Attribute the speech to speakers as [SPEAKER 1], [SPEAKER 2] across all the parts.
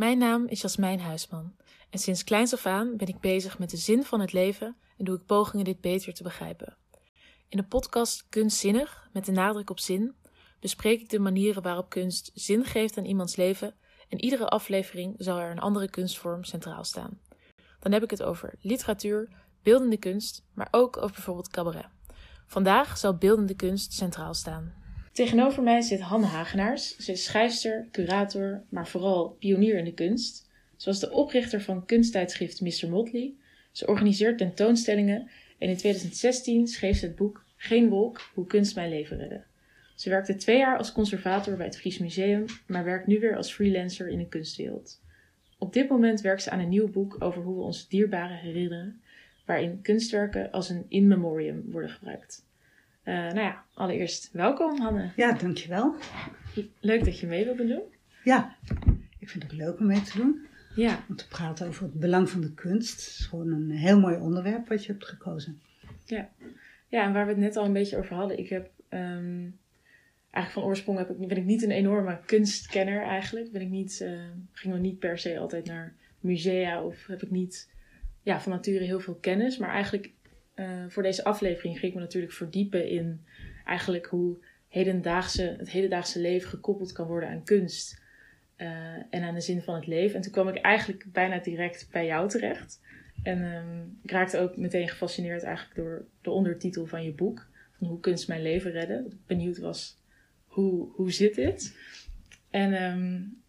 [SPEAKER 1] Mijn naam is Jasmijn Huisman en sinds kleins af aan ben ik bezig met de zin van het leven en doe ik pogingen dit beter te begrijpen. In de podcast Kunstzinnig, met de nadruk op zin, bespreek ik de manieren waarop kunst zin geeft aan iemands leven en iedere aflevering zal er een andere kunstvorm centraal staan. Dan heb ik het over literatuur, beeldende kunst, maar ook over bijvoorbeeld cabaret. Vandaag zal beeldende kunst centraal staan. Tegenover mij zit Hanne Hagenaars. Ze is schrijfster, curator, maar vooral pionier in de kunst. Ze was de oprichter van kunsttijdschrift Mr. Motley. Ze organiseert tentoonstellingen en in 2016 schreef ze het boek Geen wolk, hoe kunst mijn leven redde. Ze werkte twee jaar als conservator bij het Fries Museum, maar werkt nu weer als freelancer in de kunstwereld. Op dit moment werkt ze aan een nieuw boek over hoe we ons dierbaren herinneren, waarin kunstwerken als een in memoriam worden gebruikt. Uh, nou ja, allereerst welkom Hanne.
[SPEAKER 2] Ja, dankjewel.
[SPEAKER 1] Leuk dat je mee wilde doen.
[SPEAKER 2] Ja, ik vind het ook leuk om mee te doen.
[SPEAKER 1] Ja.
[SPEAKER 2] Om te praten over het belang van de kunst. Het is gewoon een heel mooi onderwerp wat je hebt gekozen.
[SPEAKER 1] Ja, ja en waar we het net al een beetje over hadden. Ik heb um, eigenlijk van oorsprong heb ik, ben ik niet een enorme kunstkenner eigenlijk. Ben ik niet, uh, ging we niet per se altijd naar musea of heb ik niet ja, van nature heel veel kennis. Maar eigenlijk uh, voor deze aflevering ging ik me natuurlijk verdiepen in eigenlijk hoe hedendaagse, het hedendaagse leven gekoppeld kan worden aan kunst. Uh, en aan de zin van het leven. En toen kwam ik eigenlijk bijna direct bij jou terecht. En um, ik raakte ook meteen gefascineerd eigenlijk door de ondertitel van je boek. Van hoe kunst mijn leven redden. Ik benieuwd was, hoe, hoe zit dit? En um,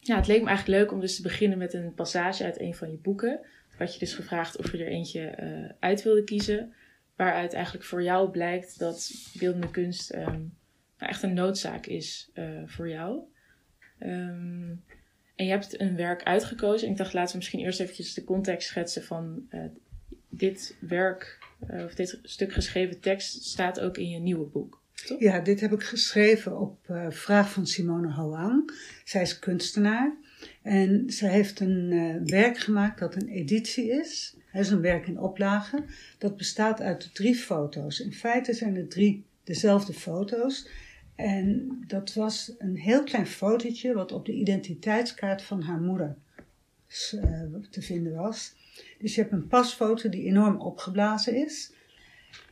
[SPEAKER 1] ja, het leek me eigenlijk leuk om dus te beginnen met een passage uit een van je boeken had je dus gevraagd of je er eentje uh, uit wilde kiezen. Waaruit eigenlijk voor jou blijkt dat beeldende kunst um, nou echt een noodzaak is uh, voor jou. Um, en je hebt een werk uitgekozen. En ik dacht, laten we misschien eerst eventjes de context schetsen van uh, dit werk, of dit stuk geschreven tekst, staat ook in je nieuwe boek. Toch?
[SPEAKER 2] Ja, dit heb ik geschreven op vraag van Simone Hoang. Zij is kunstenaar. En ze heeft een uh, werk gemaakt dat een editie is. Het is een werk in oplage. Dat bestaat uit drie foto's. In feite zijn het drie dezelfde foto's. En dat was een heel klein fotootje wat op de identiteitskaart van haar moeder uh, te vinden was. Dus je hebt een pasfoto die enorm opgeblazen is.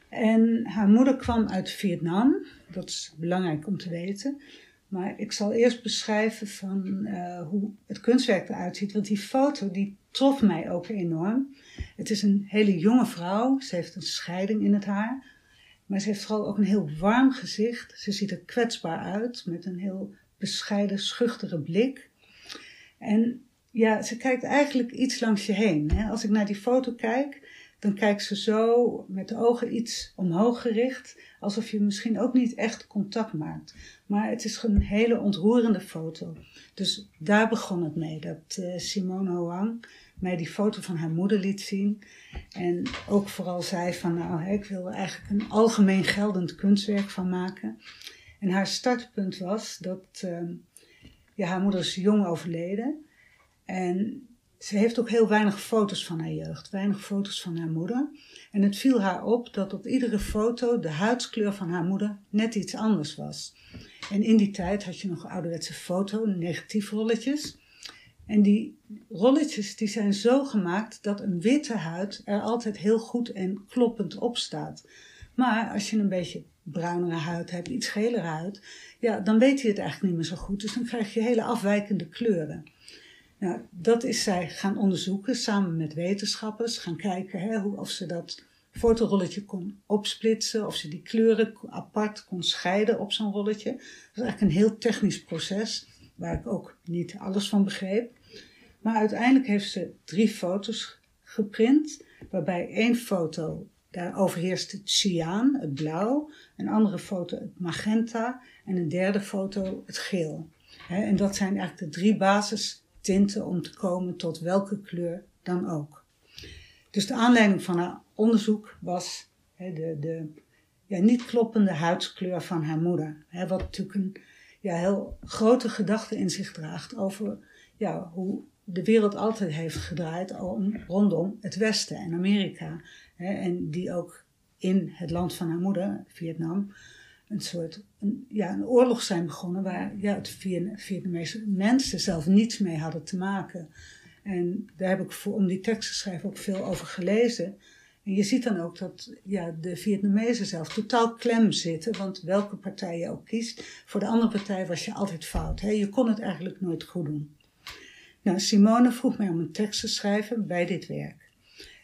[SPEAKER 2] En haar moeder kwam uit Vietnam. Dat is belangrijk om te weten. Maar ik zal eerst beschrijven van uh, hoe het kunstwerk eruit ziet. Want die foto die trof mij ook enorm. Het is een hele jonge vrouw. Ze heeft een scheiding in het haar. Maar ze heeft vooral ook een heel warm gezicht. Ze ziet er kwetsbaar uit met een heel bescheiden, schuchtere blik. En ja, ze kijkt eigenlijk iets langs je heen. Hè. Als ik naar die foto kijk, dan kijkt ze zo met de ogen iets omhoog gericht, alsof je misschien ook niet echt contact maakt. Maar het is een hele ontroerende foto. Dus daar begon het mee, dat uh, Simone Hoang mij die foto van haar moeder liet zien. En ook vooral zei van, nou, ik wil er eigenlijk een algemeen geldend kunstwerk van maken. En haar startpunt was dat uh, ja, haar moeder is jong overleden. En ze heeft ook heel weinig foto's van haar jeugd, weinig foto's van haar moeder. En het viel haar op dat op iedere foto de huidskleur van haar moeder net iets anders was. En in die tijd had je nog ouderwetse foto, negatiefrolletjes. En die rolletjes die zijn zo gemaakt dat een witte huid er altijd heel goed en kloppend op staat. Maar als je een beetje bruinere huid hebt, iets gelere huid, ja, dan weet je het eigenlijk niet meer zo goed. Dus dan krijg je hele afwijkende kleuren. Nou, dat is zij gaan onderzoeken samen met wetenschappers. Gaan kijken hè, hoe, of ze dat fotorolletje kon opsplitsen. Of ze die kleuren apart kon scheiden op zo'n rolletje. Dat is eigenlijk een heel technisch proces. Waar ik ook niet alles van begreep. Maar uiteindelijk heeft ze drie foto's geprint. Waarbij één foto, daar overheerst het cyaan, het blauw. Een andere foto het magenta. En een derde foto het geel. En dat zijn eigenlijk de drie basis om te komen tot welke kleur dan ook. Dus de aanleiding van haar onderzoek was de, de ja, niet kloppende huidskleur van haar moeder. Wat natuurlijk een ja, heel grote gedachte in zich draagt over ja, hoe de wereld altijd heeft gedraaid om, rondom het Westen en Amerika. En die ook in het land van haar moeder, Vietnam, een soort een, ja, een oorlog zijn begonnen waar ja, het Vietnamese mensen zelf niets mee hadden te maken. En daar heb ik voor, om die tekst te schrijven ook veel over gelezen. En je ziet dan ook dat ja, de Vietnamezen zelf totaal klem zitten. Want welke partij je ook kiest, voor de andere partij was je altijd fout. Hè? Je kon het eigenlijk nooit goed doen. Nou, Simone vroeg mij om een tekst te schrijven bij dit werk.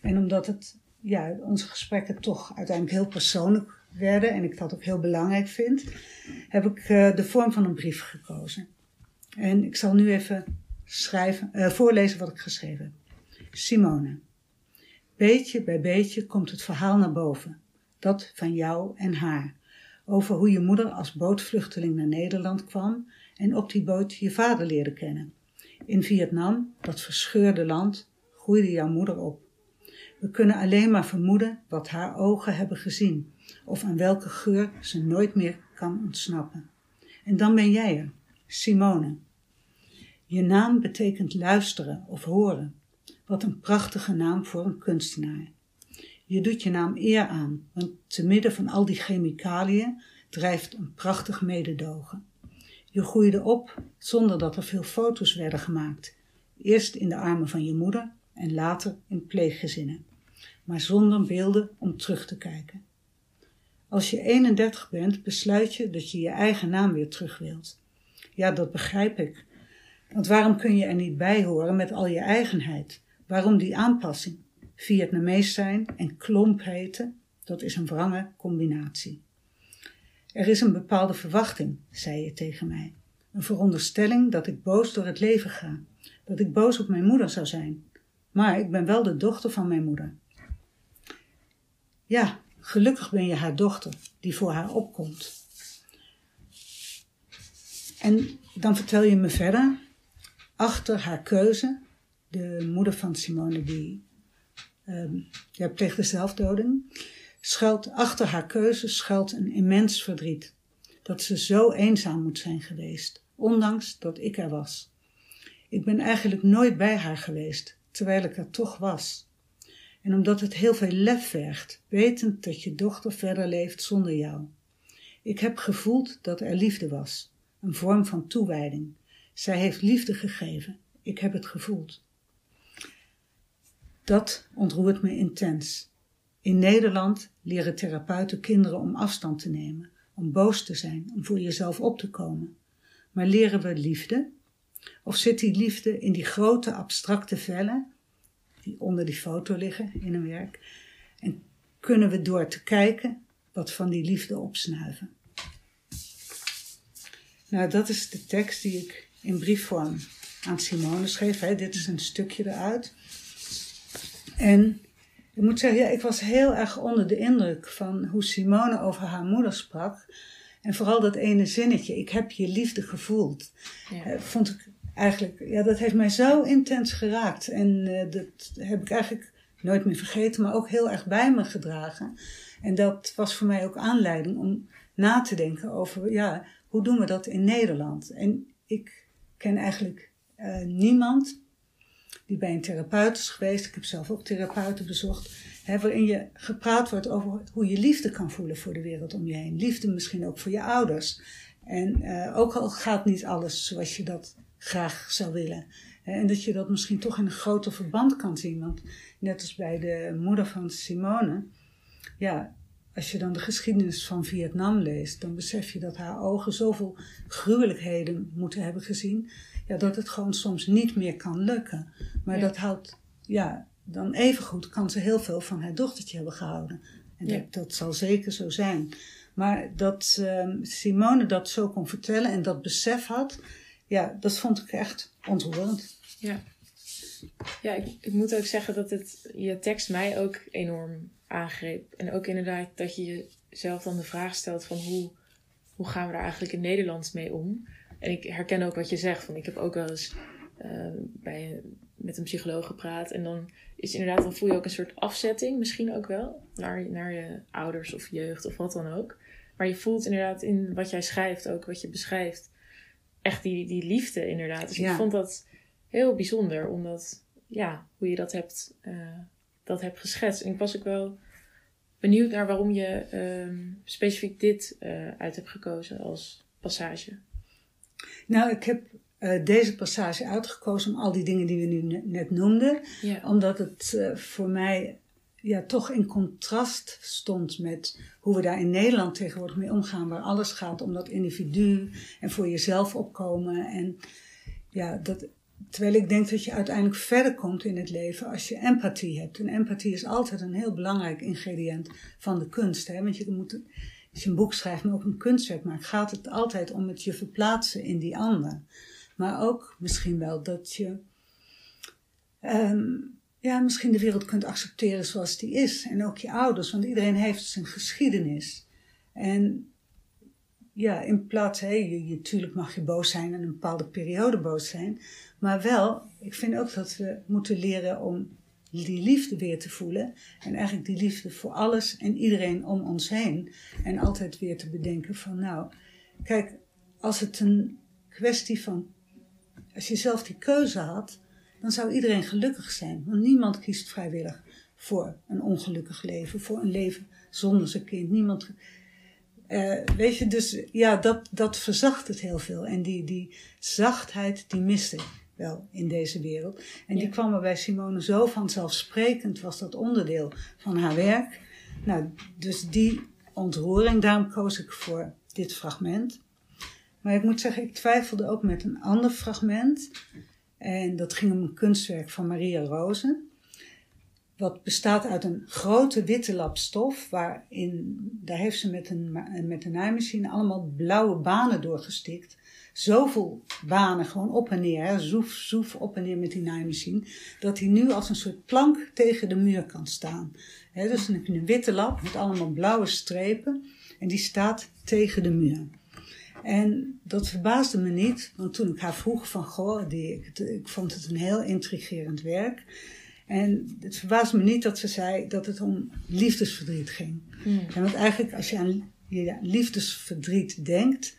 [SPEAKER 2] En omdat het, ja, onze gesprekken toch uiteindelijk heel persoonlijk werden en ik dat ook heel belangrijk vind, heb ik uh, de vorm van een brief gekozen. En ik zal nu even schrijven, uh, voorlezen wat ik geschreven heb. Simone. Beetje bij beetje komt het verhaal naar boven. Dat van jou en haar. Over hoe je moeder als bootvluchteling naar Nederland kwam en op die boot je vader leerde kennen. In Vietnam, dat verscheurde land, groeide jouw moeder op. We kunnen alleen maar vermoeden wat haar ogen hebben gezien, of aan welke geur ze nooit meer kan ontsnappen. En dan ben jij er, Simone. Je naam betekent luisteren of horen. Wat een prachtige naam voor een kunstenaar. Je doet je naam eer aan, want te midden van al die chemicaliën drijft een prachtig mededogen. Je groeide op zonder dat er veel foto's werden gemaakt. Eerst in de armen van je moeder en later in pleeggezinnen. Maar zonder beelden om terug te kijken. Als je 31 bent, besluit je dat je je eigen naam weer terug wilt. Ja, dat begrijp ik. Want waarom kun je er niet bij horen met al je eigenheid? Waarom die aanpassing? Vietnamees zijn en klomp heten, dat is een wrange combinatie. Er is een bepaalde verwachting, zei je tegen mij. Een veronderstelling dat ik boos door het leven ga, dat ik boos op mijn moeder zou zijn. Maar ik ben wel de dochter van mijn moeder. Ja, gelukkig ben je haar dochter, die voor haar opkomt. En dan vertel je me verder, achter haar keuze, de moeder van Simone die um, ja, pleegde zelfdoding, schuilt achter haar keuze schuilt een immens verdriet. Dat ze zo eenzaam moet zijn geweest, ondanks dat ik er was. Ik ben eigenlijk nooit bij haar geweest, terwijl ik er toch was. En omdat het heel veel lef vergt, wetend dat je dochter verder leeft zonder jou. Ik heb gevoeld dat er liefde was, een vorm van toewijding. Zij heeft liefde gegeven, ik heb het gevoeld. Dat ontroert me intens. In Nederland leren therapeuten kinderen om afstand te nemen, om boos te zijn, om voor jezelf op te komen. Maar leren we liefde? Of zit die liefde in die grote abstracte vellen die onder die foto liggen in een werk? En kunnen we door te kijken wat van die liefde opsnuiven? Nou, dat is de tekst die ik in briefvorm aan Simone schreef. Hè. Dit is een stukje eruit. En ik moet zeggen, ja, ik was heel erg onder de indruk van hoe Simone over haar moeder sprak. En vooral dat ene zinnetje, ik heb je liefde gevoeld. Ja. Uh, vond ik eigenlijk, ja, dat heeft mij zo intens geraakt. En uh, dat heb ik eigenlijk nooit meer vergeten, maar ook heel erg bij me gedragen. En dat was voor mij ook aanleiding om na te denken over, ja, hoe doen we dat in Nederland? En ik ken eigenlijk uh, niemand die bij een therapeut is geweest. Ik heb zelf ook therapeuten bezocht. Waarin je gepraat wordt over hoe je liefde kan voelen voor de wereld om je heen. Liefde misschien ook voor je ouders. En uh, ook al gaat niet alles zoals je dat graag zou willen. En dat je dat misschien toch in een groter verband kan zien. Want net als bij de moeder van Simone. Ja, als je dan de geschiedenis van Vietnam leest, dan besef je dat haar ogen zoveel gruwelijkheden moeten hebben gezien ja, dat het gewoon soms niet meer kan lukken. Maar dat houdt, ja, dan evengoed kan ze heel veel van haar dochtertje hebben gehouden. En dat, dat, zal zeker zo zijn. Maar dat uh, Simone dat zo kon vertellen en dat besef had, ja, dat vond ik echt ontroerend.
[SPEAKER 1] Ja, ja ik, ik moet ook zeggen dat het, je tekst mij ook enorm aangreep. En ook inderdaad dat je jezelf dan de vraag stelt van hoe, hoe gaan we daar eigenlijk in Nederland mee om? En ik herken ook wat je zegt. Van, ik heb ook wel eens uh, bij, met een psycholoog gepraat. En dan is inderdaad, dan voel je ook een soort afzetting, misschien ook wel, naar, naar je ouders of jeugd of wat dan ook. Maar je voelt inderdaad in wat jij schrijft, ook wat je beschrijft, echt die, die liefde inderdaad. Dus ik vond dat heel bijzonder, omdat, ja, hoe je dat hebt, uh, dat hebt geschetst. En ik was ook wel benieuwd naar waarom je ehm, specifiek dit eh, uit hebt gekozen als passage.
[SPEAKER 2] Nou, ik heb uh, deze passage uitgekozen om al die dingen die we nu net noemden.
[SPEAKER 1] Ja.
[SPEAKER 2] Omdat het voor mij ja, toch in contrast stond met hoe we daar in Nederland tegenwoordig mee omgaan. Waar alles gaat om dat individu en voor jezelf opkomen. En ja, dat, terwijl ik denk dat je uiteindelijk verder komt in het leven als je empathie hebt. En empathie is altijd een heel belangrijk ingrediënt van de kunst. Hè? Want je moet, als je een boek schrijft, maar ook een kunstwerk maakt, gaat het altijd om het je verplaatsen in die ander. Maar ook misschien wel dat je um, ja, misschien de wereld kunt accepteren zoals die is. En ook je ouders, want iedereen heeft zijn geschiedenis. En ja, in plaats, hé, je, mag je boos zijn en een bepaalde periode boos zijn. Maar wel, ik vind ook dat we moeten leren om die liefde weer te voelen. En eigenlijk die liefde voor alles en iedereen om ons heen. En altijd weer te bedenken van, nou, kijk, als het een kwestie van, als je zelf die keuze had, dan zou iedereen gelukkig zijn. Want niemand kiest vrijwillig voor een ongelukkig leven, voor een leven zonder zijn kind. Niemand. Uh, weet je, dus ja, dat, dat verzacht het heel veel. En die, die zachtheid, die miste wel in deze wereld. En die kwam er bij Simone zo vanzelfsprekend, was dat onderdeel van haar werk. Nou, dus die ontroering, daarom koos ik voor dit fragment. Maar ik moet zeggen, ik twijfelde ook met een ander fragment. En dat ging om een kunstwerk van Maria Rozen. Wat bestaat uit een grote witte lap stof, waarin, daar heeft ze met een, met een naaimachine allemaal blauwe banen doorgestikt. Zoveel banen gewoon op en neer, zoef, zoef op en neer met die naaimachine, dat hij nu als een soort plank tegen de muur kan staan. Dus dan heb je een witte lap met allemaal blauwe strepen en die staat tegen de muur. En dat verbaasde me niet, want toen ik haar vroeg van, goh, die, ik, ik vond het een heel intrigerend werk. En het verbaasde me niet dat ze zei dat het om liefdesverdriet ging.
[SPEAKER 1] Hmm.
[SPEAKER 2] En want eigenlijk, als je aan ja, liefdesverdriet denkt,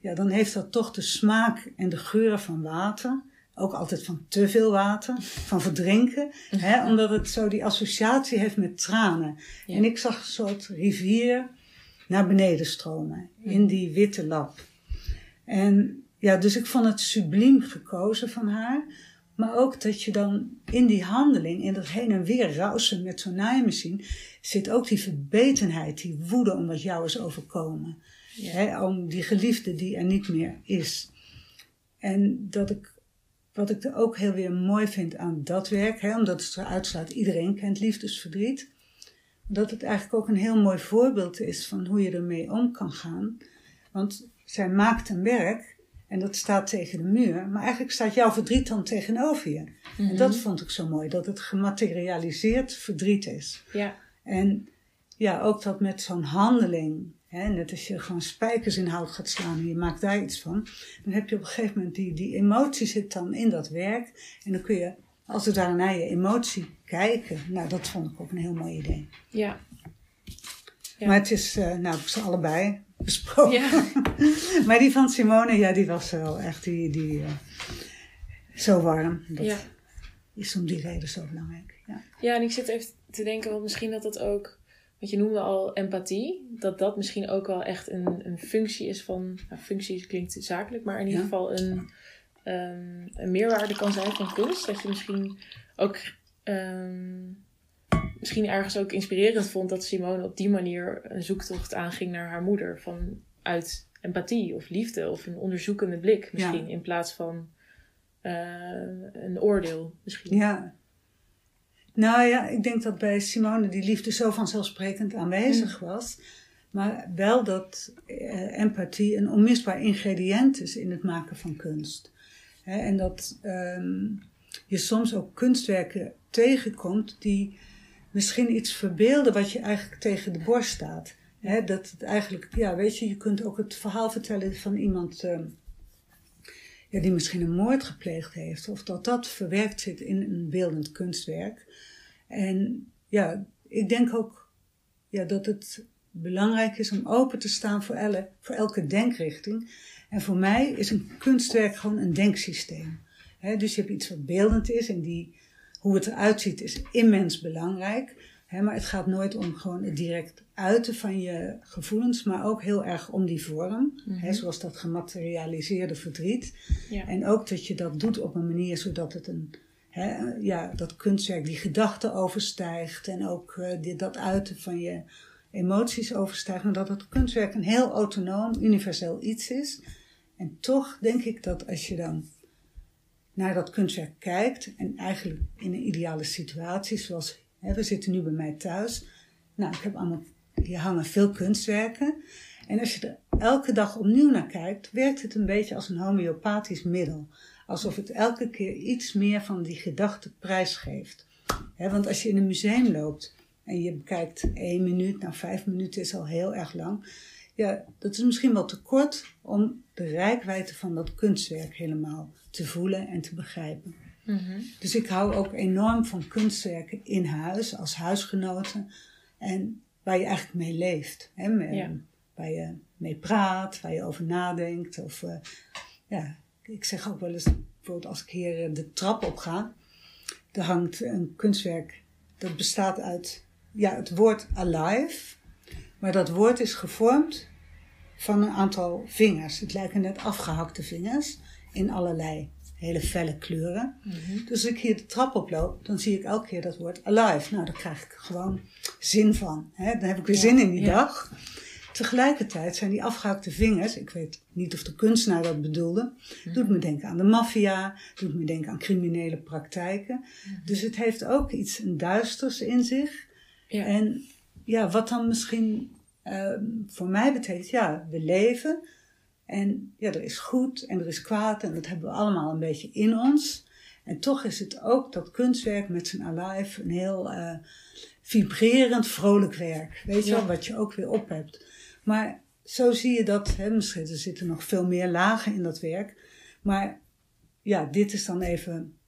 [SPEAKER 2] ja, dan heeft dat toch de smaak en de geuren van water. Ook altijd van te veel water, van verdrinken. hè, omdat het zo die associatie heeft met tranen.
[SPEAKER 1] Ja.
[SPEAKER 2] En ik zag een soort rivier naar beneden stromen. In die witte lap. En ja, dus ik vond het subliem gekozen van haar. Maar ook dat je dan in die handeling, in dat heen en weer rausen met zo'n naaimachine, zit ook die verbetenheid, die woede om wat jou is overkomen.
[SPEAKER 1] Ja.
[SPEAKER 2] Om die geliefde die er niet meer is. En dat ik, wat ik er ook heel weer mooi vind aan dat werk, omdat het eruit staat, iedereen kent liefdesverdriet. Dat het eigenlijk ook een heel mooi voorbeeld is van hoe je ermee om kan gaan. Want zij maakt een werk en dat staat tegen de muur, maar eigenlijk staat jouw verdriet dan tegenover je. En dat vond ik zo mooi, dat het gematerialiseerd verdriet is.
[SPEAKER 1] Ja,
[SPEAKER 2] En ja, ook dat met zo'n handeling, hè, net als je gewoon spijkers in hout gaat slaan en je maakt daar iets van, dan heb je op een gegeven moment die, die emotie zit dan in dat werk en dan kun je als het naar je emotie kijken. Nou, dat vond ik ook een heel mooi idee.
[SPEAKER 1] ja. Ja.
[SPEAKER 2] Maar het is, eh, nou, ze allebei besproken.
[SPEAKER 1] Ja.
[SPEAKER 2] maar die van Simone, ja, die was wel echt die, die eh, zo warm. Dat
[SPEAKER 1] ja.
[SPEAKER 2] is om die reden zo belangrijk. Ja.
[SPEAKER 1] Ja, en ik zit even te denken, want misschien dat dat ook, want je noemde al empathie, dat dat misschien ook wel echt een, een functie is van, nou, functie klinkt zakelijk, maar in ieder
[SPEAKER 2] Ja.
[SPEAKER 1] geval een, ehm, een meerwaarde kan zijn van kunst. Dat je misschien ook, ehm, misschien ergens ook inspirerend vond dat Simone op die manier een zoektocht aanging naar haar moeder. Vanuit empathie of liefde of een onderzoekende blik misschien, in plaats van eh, een oordeel misschien.
[SPEAKER 2] ja. Nou ja, ik denk dat bij Simone die liefde zo vanzelfsprekend aanwezig was. Maar wel dat eh, empathie een onmisbaar ingrediënt is in het maken van kunst. En dat ehm, je soms ook kunstwerken tegenkomt die misschien iets verbeelden wat je eigenlijk tegen de borst staat. Dat het eigenlijk, ja, weet je, je kunt ook het verhaal vertellen van iemand ehm, ja, die misschien een moord gepleegd heeft. Of dat dat verwerkt zit in een beeldend kunstwerk. En ja, ik denk ook ja, dat het belangrijk is om open te staan voor, elle, voor elke denkrichting. En voor mij is een kunstwerk gewoon een denksysteem. Dus je hebt iets wat beeldend is en die, hoe het eruit ziet is immens belangrijk. Hè, maar het gaat nooit om gewoon het direct uiten van je gevoelens, maar ook heel erg om die vorm. hè, zoals dat gematerialiseerde verdriet.
[SPEAKER 1] Ja.
[SPEAKER 2] En ook dat je dat doet op een manier zodat het een, hè, ja, dat kunstwerk die gedachten overstijgt. En ook eh, die, dat uiten van je emoties overstijgt. Maar dat het kunstwerk een heel autonoom, universeel iets is. En toch denk ik dat als je dan naar dat kunstwerk kijkt. En eigenlijk in een ideale situatie, zoals hè, we zitten nu bij mij thuis. Nou, ik heb allemaal, hier hangen veel kunstwerken. En als je er elke dag opnieuw naar kijkt, werkt het een beetje als een homeopathisch middel. Alsof het elke keer iets meer van die gedachte prijsgeeft. Hè, want als je in een museum loopt en je bekijkt één minuut, nou vijf minuten is al heel erg lang. Ja, dat is misschien wel te kort om de rijkwijde van dat kunstwerk helemaal te voelen en te begrijpen.
[SPEAKER 1] Mhm.
[SPEAKER 2] Dus ik hou ook enorm van kunstwerken in huis, als huisgenoten. En waar je eigenlijk mee leeft. Hè? Met-
[SPEAKER 1] Ja.
[SPEAKER 2] Waar je mee praat, waar je over nadenkt. Of, eh, ja, ik zeg ook wel eens, bijvoorbeeld als ik hier eh, de trap op ga. Er hangt een kunstwerk dat bestaat uit ja, het woord alive. Maar dat woord is gevormd van een aantal vingers. Het lijken net afgehakte vingers in allerlei hele felle kleuren.
[SPEAKER 1] Mhm.
[SPEAKER 2] Dus als ik hier de trap oploop, dan zie ik elke keer dat woord alive. Nou, daar krijg ik gewoon zin van. Hè? Dan heb ik weer
[SPEAKER 1] Ja,
[SPEAKER 2] zin in die
[SPEAKER 1] ja.
[SPEAKER 2] dag. Tegelijkertijd zijn die afgehakte vingers, ik weet niet of de kunstenaar dat bedoelde,
[SPEAKER 1] Mhm.
[SPEAKER 2] doet me denken aan de maffia, doet me denken aan criminele praktijken.
[SPEAKER 1] Mhm.
[SPEAKER 2] Dus het heeft ook iets duisters in zich.
[SPEAKER 1] Ja.
[SPEAKER 2] En ja, wat dan misschien ehm, voor mij betekent, ja, we leven en ja, er is goed en er is kwaad en dat hebben we allemaal een beetje in ons. En toch is het ook dat kunstwerk met zijn alive een heel eh, vibrerend, vrolijk werk. Weet je
[SPEAKER 1] Ja.
[SPEAKER 2] wel, wat je ook weer op hebt. Maar zo zie je dat, hè, misschien er zitten nog veel meer lagen in dat werk. Maar ja, dit is dan even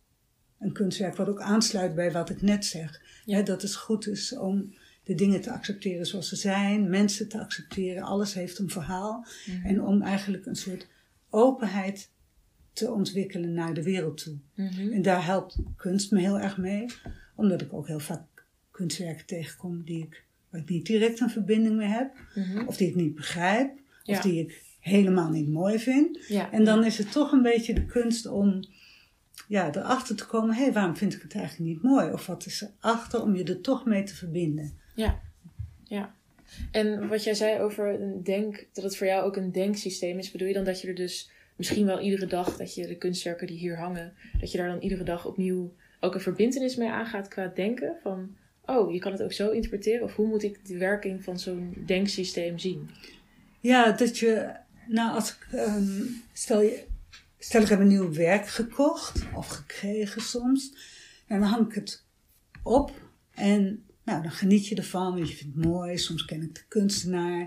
[SPEAKER 2] een kunstwerk wat ook aansluit bij wat ik net zeg.
[SPEAKER 1] Ja.
[SPEAKER 2] Hè, dat het goed is om de dingen te accepteren zoals ze zijn, mensen te accepteren, alles heeft een verhaal.
[SPEAKER 1] Mhm.
[SPEAKER 2] En om eigenlijk een soort openheid te ontwikkelen naar de wereld toe.
[SPEAKER 1] Mhm.
[SPEAKER 2] En daar helpt kunst me heel erg mee, omdat ik ook heel vaak kunstwerken tegenkom die ik, waar ik niet direct een verbinding mee heb,
[SPEAKER 1] Mhm.
[SPEAKER 2] of die ik niet begrijp, of die ik helemaal niet mooi vind.
[SPEAKER 1] Ja.
[SPEAKER 2] En dan is het toch een beetje de kunst om ja, erachter te komen, hé, hey, waarom vind ik het eigenlijk niet mooi? Of wat is erachter om je er toch mee te verbinden?
[SPEAKER 1] Ja, ja. En wat jij zei over een denk, dat het voor jou ook een denksysteem is, bedoel je dan dat je er dus misschien wel iedere dag, dat je de kunstwerken die hier hangen, dat je daar dan iedere dag opnieuw ook een verbindenis mee aangaat qua denken? Van, oh, je kan het ook zo interpreteren, of hoe moet ik de werking van zo'n denksysteem zien?
[SPEAKER 2] Ja, dat je, nou als ik, ehm, stel, je, stel ik heb een nieuw werk gekocht of gekregen soms, en dan hang ik het op en nou, dan geniet je ervan, want je vindt het mooi. Soms ken ik de kunstenaar.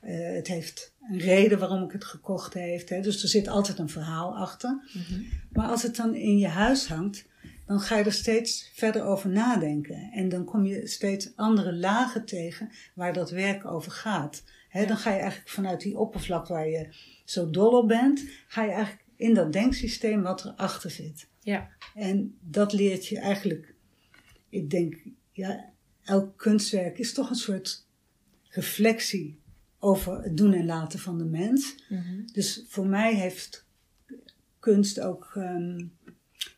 [SPEAKER 2] Eh, het heeft een reden waarom ik het gekocht heeft. Hè. Dus er zit altijd een verhaal achter. Maar als het dan in je huis hangt, dan ga je er steeds verder over nadenken. En dan kom je steeds andere lagen tegen waar dat werk over gaat. Hè, Dan ga je eigenlijk vanuit die oppervlak waar je zo dol op bent, ga je eigenlijk in dat denksysteem wat erachter zit.
[SPEAKER 1] Ja,
[SPEAKER 2] En dat leert je eigenlijk, ik denk, ja, elk kunstwerk is toch een soort reflectie over het doen en laten van de mens.
[SPEAKER 1] Mhm.
[SPEAKER 2] Dus voor mij heeft kunst ook. ehm,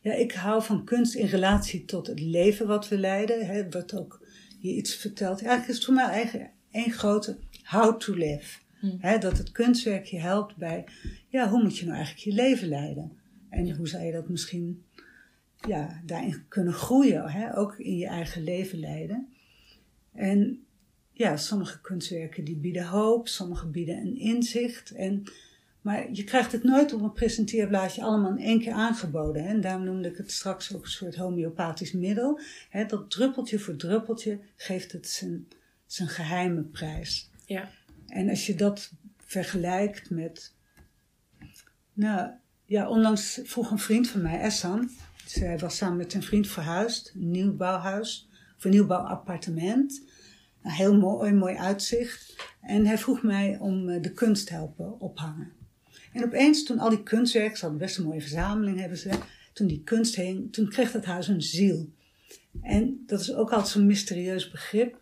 [SPEAKER 2] ja, ik hou van kunst in relatie tot het leven wat we leiden. Hè, wat ook je iets vertelt. Eigenlijk is het voor mij eigen één grote how to live.
[SPEAKER 1] Hmm.
[SPEAKER 2] Hè, dat het kunstwerk je helpt bij, ja, hoe moet je nou eigenlijk je leven leiden? En hoe zou je dat misschien ja, daarin kunnen groeien, hè? ook in je eigen leven leiden. En ja, sommige kunstwerken die bieden hoop, sommige bieden een inzicht. En, maar je krijgt het nooit op een presenteerblaadje allemaal in één keer aangeboden. Hè? En daarom noemde ik het straks ook een soort homeopathisch middel. Hè? Dat druppeltje voor druppeltje geeft het zijn, zijn geheime prijs.
[SPEAKER 1] ja,
[SPEAKER 2] En als je dat vergelijkt met. Nou, ja, onlangs vroeg een vriend van mij, Essan. Zij was samen met een vriend verhuisd, een nieuwbouwhuis, of een nieuwbouwappartement. Een heel mooi, mooi uitzicht. En hij vroeg mij om eh, de kunst helpen ophangen. En opeens, toen al die kunstwerken, ze hadden best een mooie verzameling, hebben ze. Toen die kunst hing, toen kreeg dat huis een ziel. En dat is ook altijd zo'n mysterieus begrip.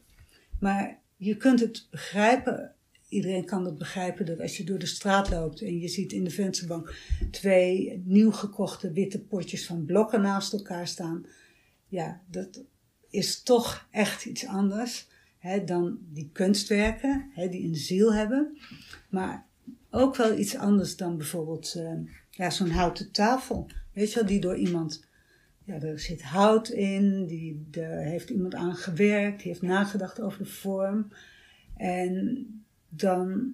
[SPEAKER 2] Maar je kunt het begrijpen, iedereen kan het begrijpen, dat als je door de straat loopt en je ziet in de vensterbank twee nieuw gekochte witte potjes van blokken naast elkaar staan. Ja, dat is toch echt iets anders hè, dan die kunstwerken, hè, die een ziel hebben. Maar ook wel iets anders dan bijvoorbeeld uh, ja, zo'n houten tafel. Weet je wel, die door iemand ja, er zit hout in, die, daar heeft iemand aan gewerkt, die heeft nagedacht over de vorm. En dan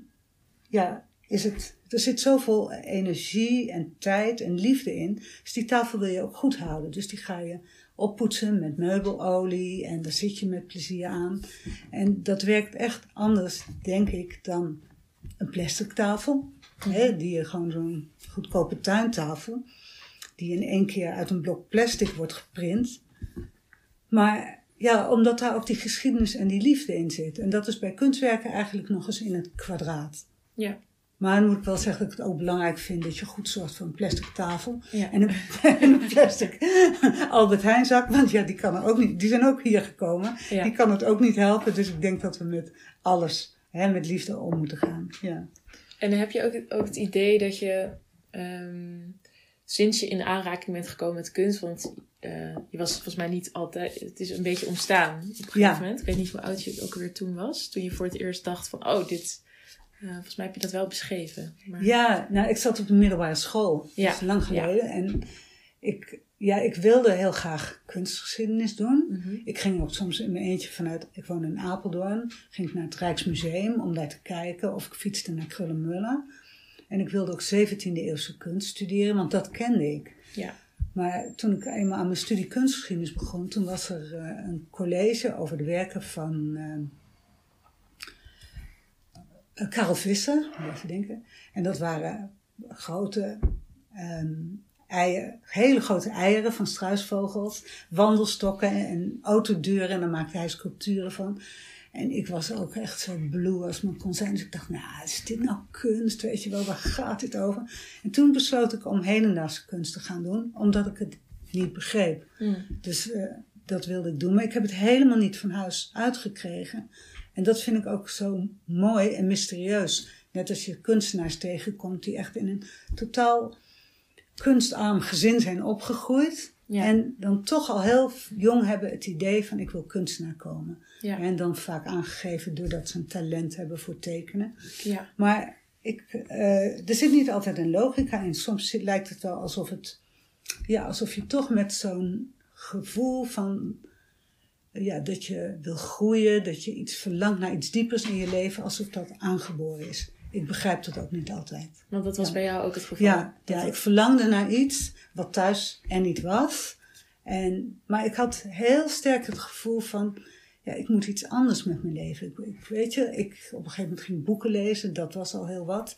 [SPEAKER 2] ja, is het, er zit zoveel energie en tijd en liefde in. Dus die tafel wil je ook goed houden. Dus die ga je oppoetsen met meubelolie en daar zit je met plezier aan. En dat werkt echt anders, denk ik, dan een plastic tafel. Hè, die gewoon zo'n goedkope tuintafel die in één keer uit een blok plastic wordt geprint. Maar ja, omdat daar ook die geschiedenis en die liefde in zit. En dat is bij kunstwerken eigenlijk nog eens in het kwadraat.
[SPEAKER 1] Ja.
[SPEAKER 2] Maar dan moet ik wel zeggen dat ik het ook belangrijk vind dat je goed zorgt voor een plastic tafel. En, een, een, plastic Albert Heijn zak. Want ja, die, kan er ook niet, die zijn ook hier gekomen. Die kan het ook niet helpen. Dus ik denk dat we met alles, hè, met liefde om moeten gaan. Ja.
[SPEAKER 1] En dan heb je ook, ook het idee dat je ehm, sinds je in aanraking bent gekomen met kunst, want uh, je was volgens mij niet altijd, het is een beetje ontstaan op een gegeven ja. moment. Ik weet niet hoe oud je ook weer toen was, toen je voor het eerst dacht van, oh, dit, uh, volgens mij heb je dat wel beschreven.
[SPEAKER 2] Maar... Ja, nou, ik zat op de middelbare school, ja. dat is lang geleden. Ja. En ik, ja, ik wilde heel graag kunstgeschiedenis doen.
[SPEAKER 1] Mm -hmm.
[SPEAKER 2] Ik ging ook soms in mijn eentje vanuit, ik woonde in Apeldoorn, ging ik naar het Rijksmuseum om daar te kijken of ik fietste naar Krullenmullen. En ik wilde ook 17e eeuwse kunst studeren, want dat kende ik.
[SPEAKER 1] Ja.
[SPEAKER 2] Maar toen ik eenmaal aan mijn studie kunstgeschiedenis begon, toen was er uh, een college over de werken van uh, Karel Visser, even denken. En dat waren grote um, eieren, hele grote eieren van struisvogels, wandelstokken en autodeuren. En daar maakte hij sculpturen van. En ik was ook echt zo blue als men kon zijn. Dus ik dacht, nou, is dit nou kunst? Weet je wel, waar gaat dit over? En toen besloot ik om hedendaagse kunst te gaan doen, omdat ik het niet begreep.
[SPEAKER 1] Mm.
[SPEAKER 2] Dus uh, dat wilde ik doen. Maar ik heb het helemaal niet van huis uitgekregen. En dat vind ik ook zo mooi en mysterieus. Net als je kunstenaars tegenkomt die echt in een totaal kunstarm gezin zijn opgegroeid.
[SPEAKER 1] Ja.
[SPEAKER 2] En dan toch al heel jong hebben het idee van ik wil kunstenaar komen.
[SPEAKER 1] Ja.
[SPEAKER 2] En dan vaak aangegeven doordat ze een talent hebben voor tekenen.
[SPEAKER 1] Ja.
[SPEAKER 2] Maar ik, uh, er zit niet altijd een logica in. Soms lijkt het wel alsof, het, ja, alsof je toch met zo'n gevoel van ja, dat je wil groeien, dat je iets verlangt naar iets diepers in je leven, alsof dat aangeboren is. Ik begrijp dat ook niet altijd.
[SPEAKER 1] Want dat was
[SPEAKER 2] ja.
[SPEAKER 1] bij jou ook het geval?
[SPEAKER 2] Ja, ja ik verlangde naar iets wat thuis er niet was. En, maar ik had heel sterk het gevoel van, ja, ik moet iets anders met mijn leven. Ik, ik, weet je, ik op een gegeven moment ging boeken lezen, dat was al heel wat.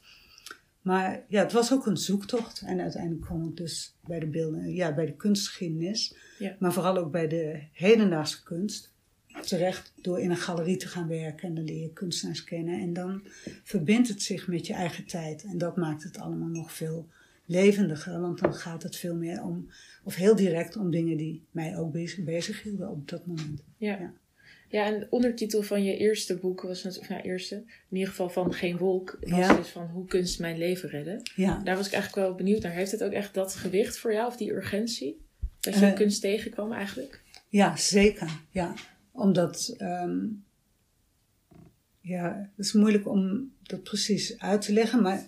[SPEAKER 2] Maar ja, het was ook een zoektocht. En uiteindelijk kwam ik dus bij de beelden, ja, bij de kunstgeschiedenis.
[SPEAKER 1] Ja.
[SPEAKER 2] Maar vooral ook bij de hedendaagse kunst. Terecht door in een galerie te gaan werken en dan leer je kunstenaars kennen. En dan verbindt het zich met je eigen tijd. En dat maakt het allemaal nog veel levendiger. Want dan gaat het veel meer om, of heel direct om dingen die mij ook bezig, bezig hielden op dat moment.
[SPEAKER 1] Ja.
[SPEAKER 2] Ja.
[SPEAKER 1] Ja, en de ondertitel van je eerste boek was, of nou eerste, in ieder geval van Geen Wolk, was
[SPEAKER 2] Ja.
[SPEAKER 1] dus van Hoe kunst mijn leven redden.
[SPEAKER 2] Ja,
[SPEAKER 1] Daar was ik eigenlijk wel benieuwd naar. Heeft het ook echt dat gewicht voor jou, of die urgentie? Dat je
[SPEAKER 2] Eh.
[SPEAKER 1] kunst tegenkwam eigenlijk?
[SPEAKER 2] ja zeker. Ja. Omdat, ehm, ja, het is moeilijk om dat precies uit te leggen. Maar,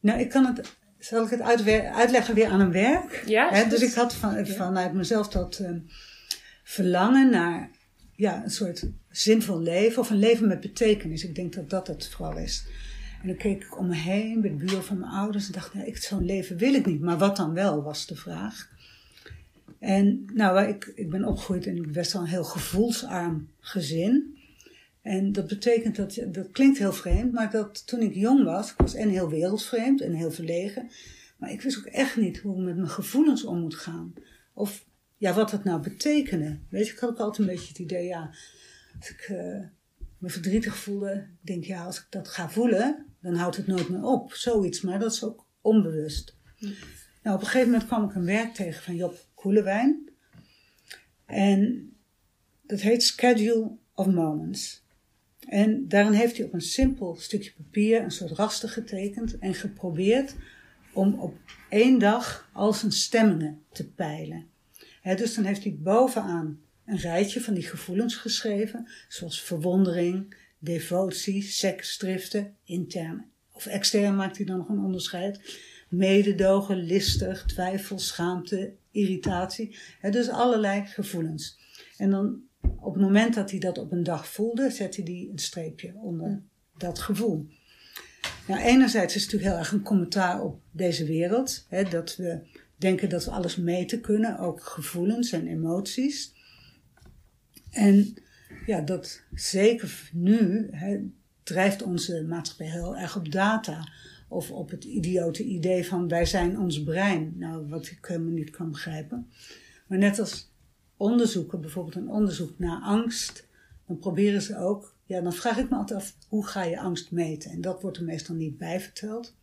[SPEAKER 2] nou, ik kan het, zal ik het uitleggen weer aan een werk?
[SPEAKER 1] Ja,
[SPEAKER 2] Hè, dus ik had van, vanuit mezelf dat ehm, verlangen naar ja, een soort zinvol leven of een leven met betekenis. Ik denk dat dat het vooral is. En dan keek ik om me heen bij de buren van mijn ouders en dacht, ik- zo'n leven wil ik niet. Maar wat dan wel, was de vraag. En nou, ik, ik ben opgegroeid in best wel een heel gevoelsarm gezin. En dat betekent dat, dat klinkt heel vreemd, maar dat toen ik jong was, ik was en heel wereldvreemd en heel verlegen. Maar ik wist ook echt niet hoe ik met mijn gevoelens om moet gaan. Of ja, wat dat nou betekende. Weet je, ik had ook altijd een beetje het idee, ja, als ik eh, me verdrietig voelde, ik denk ja, als ik dat ga voelen, dan houdt het nooit meer op. Zoiets, maar dat is ook onbewust. Nou, op een gegeven moment kwam ik een werk tegen van Job Koelewijn. En dat heet Schedule of Moments. En daarin heeft hij op een simpel stukje papier een soort raster getekend en geprobeerd om op één dag al zijn stemmingen te peilen. Dus dan heeft hij bovenaan een rijtje van die gevoelens geschreven, zoals verwondering, devotie, seksdriften, intern of extern maakt hij dan nog een onderscheid, mededogen, listig, twijfel, schaamte, irritatie. dus allerlei gevoelens. En dan op het moment dat hij dat op een dag voelde, zette hij een streepje onder dat gevoel. Nou, enerzijds is het natuurlijk heel erg een commentaar op deze wereld. Hè, dat we denken dat we alles meten kunnen, ook gevoelens en emoties. En ja, dat zeker nu hè, drijft onze maatschappij heel erg op data. Of op het idiote idee van wij zijn ons brein. Nou, wat ik helemaal niet kan begrijpen. Maar net als onderzoeken, bijvoorbeeld een onderzoek naar angst, dan proberen ze ook, ja, dan vraag ik me altijd af, hoe ga je angst meten? En dat wordt er meestal niet bij verteld.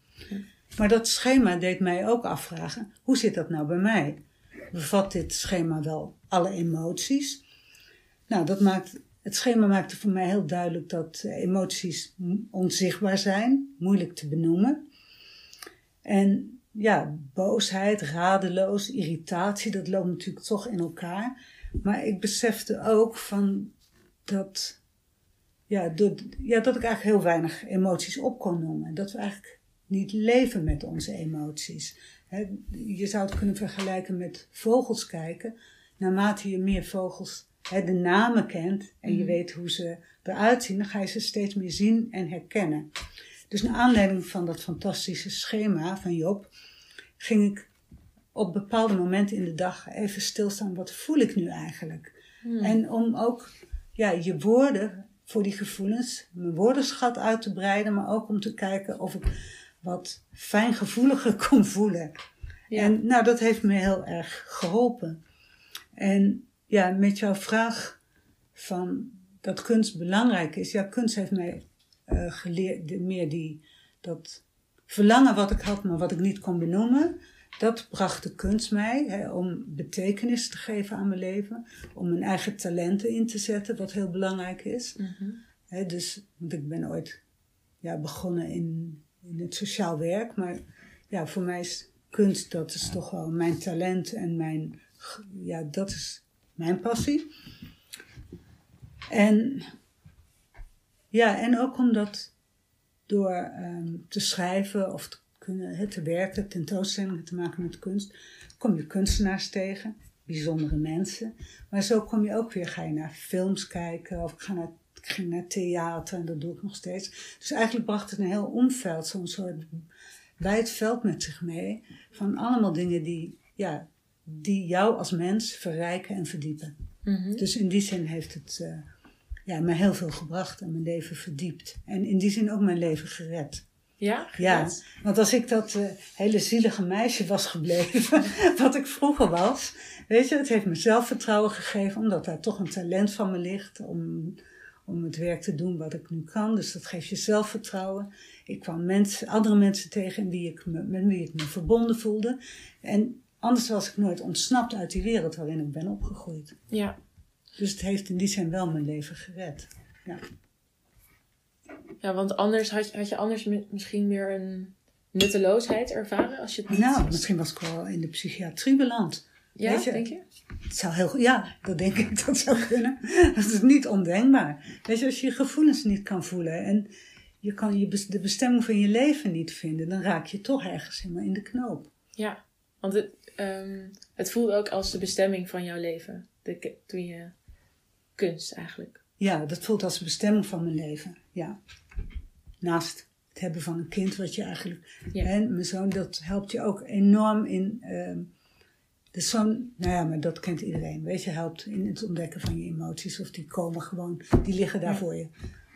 [SPEAKER 2] Maar dat schema deed mij ook afvragen, hoe zit dat nou bij mij? Bevat dit schema wel alle emoties? Nou, dat maakt, het schema maakte voor mij heel duidelijk dat emoties onzichtbaar zijn, moeilijk te benoemen. En ja, boosheid, radeloos, irritatie, dat loopt natuurlijk toch in elkaar. Maar ik besefte ook van dat, ja, dat, ja, dat ik eigenlijk heel weinig emoties op kon noemen. Dat we eigenlijk niet leven met onze emoties. je zou het kunnen vergelijken met vogels kijken. Naarmate je meer vogels de namen kent en je mhm. weet hoe ze eruit zien, dan ga je ze steeds meer zien en herkennen. Dus naar aanleiding van dat fantastische schema van Job, ging ik op bepaalde momenten in de dag even stilstaan. Wat voel ik nu eigenlijk? Hmm. En om ook ja, je woorden voor die gevoelens, mijn woordenschat uit te breiden, maar ook om te kijken of ik wat fijngevoeliger kon voelen. En nou, dat heeft me heel erg geholpen. En ja, met jouw vraag van dat kunst belangrijk is. Ja, kunst heeft mij uh, geleerd, meer die, dat verlangen wat ik had, maar wat ik niet kon benoemen. Dat bracht de kunst mij hè, om betekenis te geven aan mijn leven, om mijn eigen talenten in te zetten, wat heel belangrijk is. Mhm. dus, want ik ben ooit ja, begonnen in, in het sociaal werk, maar ja, voor mij is kunst, dat is toch wel mijn talent en mijn, ja, dat is mijn passie. En ja, en ook omdat door ehm, te schrijven of te, kunnen, te werken, tentoonstellingen te maken met kunst, kom je kunstenaars tegen, bijzondere mensen. Maar zo kom je ook weer, ga je naar films kijken of ga naar, ik ging naar theater en dat doe ik nog steeds. Dus eigenlijk bracht het een heel omveld, zo'n soort wijd veld met zich mee van allemaal dingen die, ja, die jou als mens verrijken en verdiepen. Mhm. Dus in die zin heeft het uh, ja, me heel veel gebracht en mijn leven verdiept. En in die zin ook mijn leven gered.
[SPEAKER 1] Ja,
[SPEAKER 2] ja, want als ik dat uh, hele zielige meisje was gebleven, wat ik vroeger was, weet je, het heeft me zelfvertrouwen gegeven, omdat daar toch een talent van me ligt om, om het werk te doen wat ik nu kan. Dus dat geeft je zelfvertrouwen. Ik kwam mensen, andere mensen tegen wie ik me, met wie ik me verbonden voelde. En anders was ik nooit ontsnapt uit die wereld waarin ik ben opgegroeid.
[SPEAKER 1] Ja.
[SPEAKER 2] Dus het heeft in die zin wel mijn leven gered. Ja.
[SPEAKER 1] Ja, want anders had je, had je anders misschien meer een nutteloosheid ervaren als je het niet...
[SPEAKER 2] Nou, misschien was ik wel in de psychiatrie beland.
[SPEAKER 1] Ja, je? denk je?
[SPEAKER 2] Het zou heel, ja, dat denk ik, dat zou kunnen. Dat is niet ondenkbaar. Weet je, als je je gevoelens niet kan voelen en je kan je, de bestemming van je leven niet vinden, dan raak je toch ergens helemaal in de knoop.
[SPEAKER 1] Ja, want het, um, het voelt ook als de bestemming van jouw leven, de, toen je kunst eigenlijk.
[SPEAKER 2] Ja, dat voelt als de bestemming van mijn leven, ja. Naast het hebben van een kind, wat je eigenlijk. Ja. En mijn zoon, dat helpt je ook enorm in. Uh, de zoon, nou ja, maar dat kent iedereen. Weet je, helpt in het ontdekken van je emoties. Of die komen gewoon, die liggen daar voor je.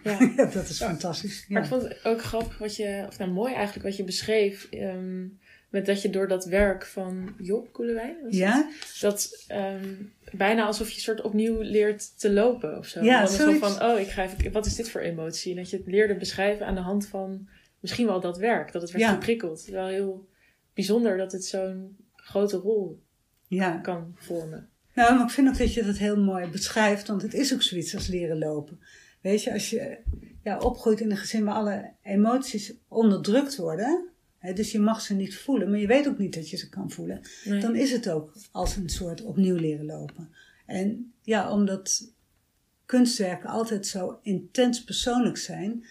[SPEAKER 2] Ja. ja. dat is fantastisch.
[SPEAKER 1] Maar ik vond het ook grappig wat je, of nou mooi eigenlijk wat je beschreef. Um, met dat je door dat werk van Job Koelewijn,
[SPEAKER 2] ja?
[SPEAKER 1] dat um, bijna alsof je soort opnieuw leert te lopen of zo.
[SPEAKER 2] Ja,
[SPEAKER 1] zo van, oh, ik ga even, wat is dit voor emotie? En dat je het leerde beschrijven aan de hand van misschien wel dat werk, dat het werd ja. geprikkeld. Wel heel bijzonder dat het zo'n grote rol
[SPEAKER 2] ja.
[SPEAKER 1] kan vormen.
[SPEAKER 2] Nou, maar ik vind ook dat je dat heel mooi beschrijft, want het is ook zoiets als leren lopen. Weet je, als je ja, opgroeit in een gezin waar alle emoties onderdrukt worden, hè, dus je mag ze niet voelen, maar je weet ook niet dat je ze kan voelen,
[SPEAKER 1] Nee.
[SPEAKER 2] dan is het ook als een soort opnieuw leren lopen. En ja, omdat kunstwerken altijd zo intens persoonlijk zijn,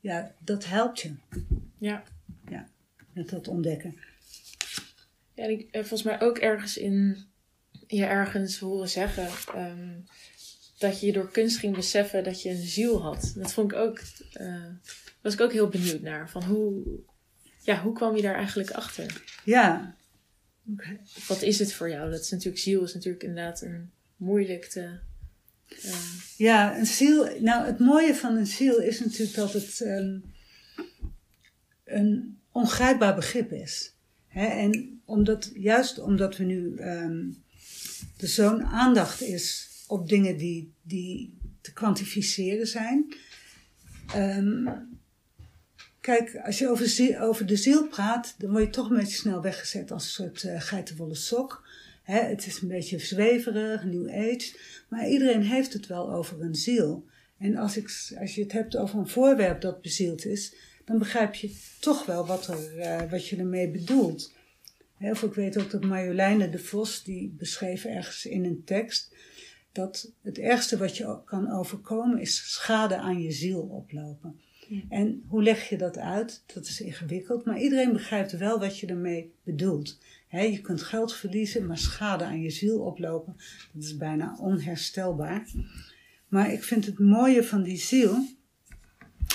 [SPEAKER 2] ja, dat helpt je
[SPEAKER 1] Ja.
[SPEAKER 2] met dat ontdekken.
[SPEAKER 1] Ja, en ik heb volgens mij ook ergens in je ergens horen zeggen ehm, dat je door kunst ging beseffen dat je een ziel had. Dat vond ik ook, eh, was ik ook heel benieuwd naar. Van hoe, ja, hoe kwam je daar eigenlijk achter?
[SPEAKER 2] Ja, Oké.
[SPEAKER 1] Wat is het voor jou? Dat is natuurlijk, ziel is natuurlijk inderdaad een moeilijk te. eh,
[SPEAKER 2] Ja, een ziel. Nou, het mooie van een ziel is natuurlijk dat het ehm, een ongrijpbaar begrip is. En omdat, juist omdat we nu ehm er zo'n aandacht is op dingen die, die te kwantificeren zijn. Ehm, kijk, als je over, over de ziel praat, dan word je toch een beetje snel weggezet als een soort eh geitenwolle sok. Het is een beetje zweverig, new age. Maar iedereen heeft het wel over een ziel. En als, ik, als je het hebt over een voorwerp dat bezield is, dan begrijp je toch wel wat, er, eh, wat je ermee bedoelt. Of ik weet ook dat Marjoleine de Vos, die beschreef ergens in een tekst, dat het ergste wat je kan overkomen is schade aan je ziel oplopen.
[SPEAKER 1] Ja.
[SPEAKER 2] En hoe leg je dat uit? Dat is ingewikkeld, maar iedereen begrijpt wel wat je ermee bedoelt. Je kunt geld verliezen, maar schade aan je ziel oplopen, dat is bijna onherstelbaar. Maar ik vind het mooie van die ziel,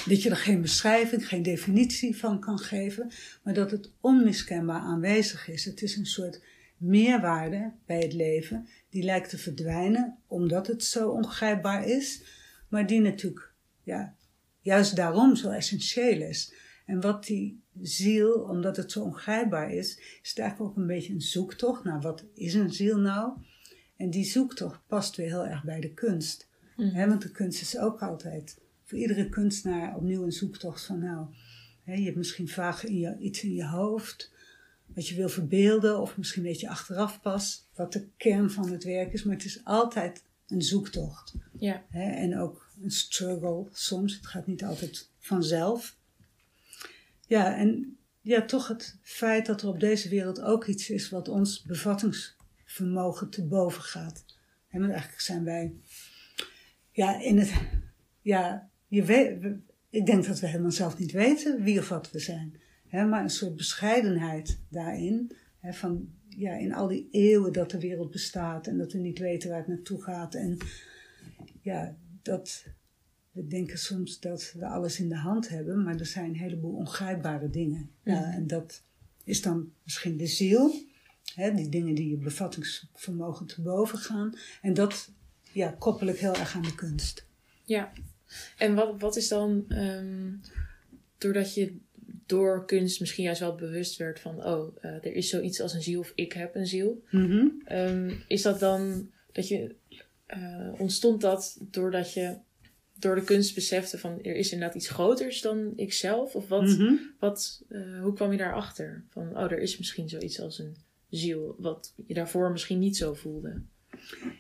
[SPEAKER 2] dat je er geen beschrijving, geen definitie van kan geven, maar dat het onmiskenbaar aanwezig is. Het is een soort meerwaarde bij het leven, die lijkt te verdwijnen omdat het zo ongrijpbaar is, maar die natuurlijk ja, juist daarom zo essentieel is. En wat die ziel, omdat het zo ongrijpbaar is, is het eigenlijk ook een beetje een zoektocht naar wat is een ziel nou? En die zoektocht past weer heel erg bij de kunst. Hè, want de kunst is ook altijd voor iedere kunstenaar opnieuw een zoektocht van nou, hè, je hebt misschien vaag in je, iets in je hoofd wat je wil verbeelden of misschien weet je achteraf pas wat de kern van het werk is, maar het is altijd een zoektocht.
[SPEAKER 1] ja,
[SPEAKER 2] Hè, en ook een struggle soms. Het gaat niet altijd vanzelf. Ja, en ja, toch het feit dat er op deze wereld ook iets is wat ons bevattingsvermogen te boven gaat. En eigenlijk zijn wij, ja, in het, ja, je weet, we- ik denk dat we helemaal zelf niet weten wie of wat we zijn. Hè, maar een soort bescheidenheid daarin, hè, van ja, in al die eeuwen dat de wereld bestaat en dat we niet weten waar het naartoe gaat. En ja, dat we denken soms dat we alles in de hand hebben, maar er zijn een heleboel ongrijpbare dingen. Ja,
[SPEAKER 1] Mhm.
[SPEAKER 2] en dat is dan misschien de ziel, hè, die dingen die je bevattingsvermogen te boven gaan. En dat ja, koppel ik heel erg aan de kunst.
[SPEAKER 1] ja. En wat, wat is dan, ehm, doordat je door kunst misschien juist wel bewust werd van, oh, eh, er is zoiets als een ziel of ik heb een ziel.
[SPEAKER 2] Mhm.
[SPEAKER 1] Ehm, is dat dan dat je eh, ontstond dat doordat je door de kunst besefte van er is inderdaad iets groters dan ikzelf? Of wat,
[SPEAKER 2] Mhm.
[SPEAKER 1] wat, eh, hoe kwam je daarachter? Van oh, er is misschien zoiets als een ziel, wat je daarvoor misschien niet zo voelde.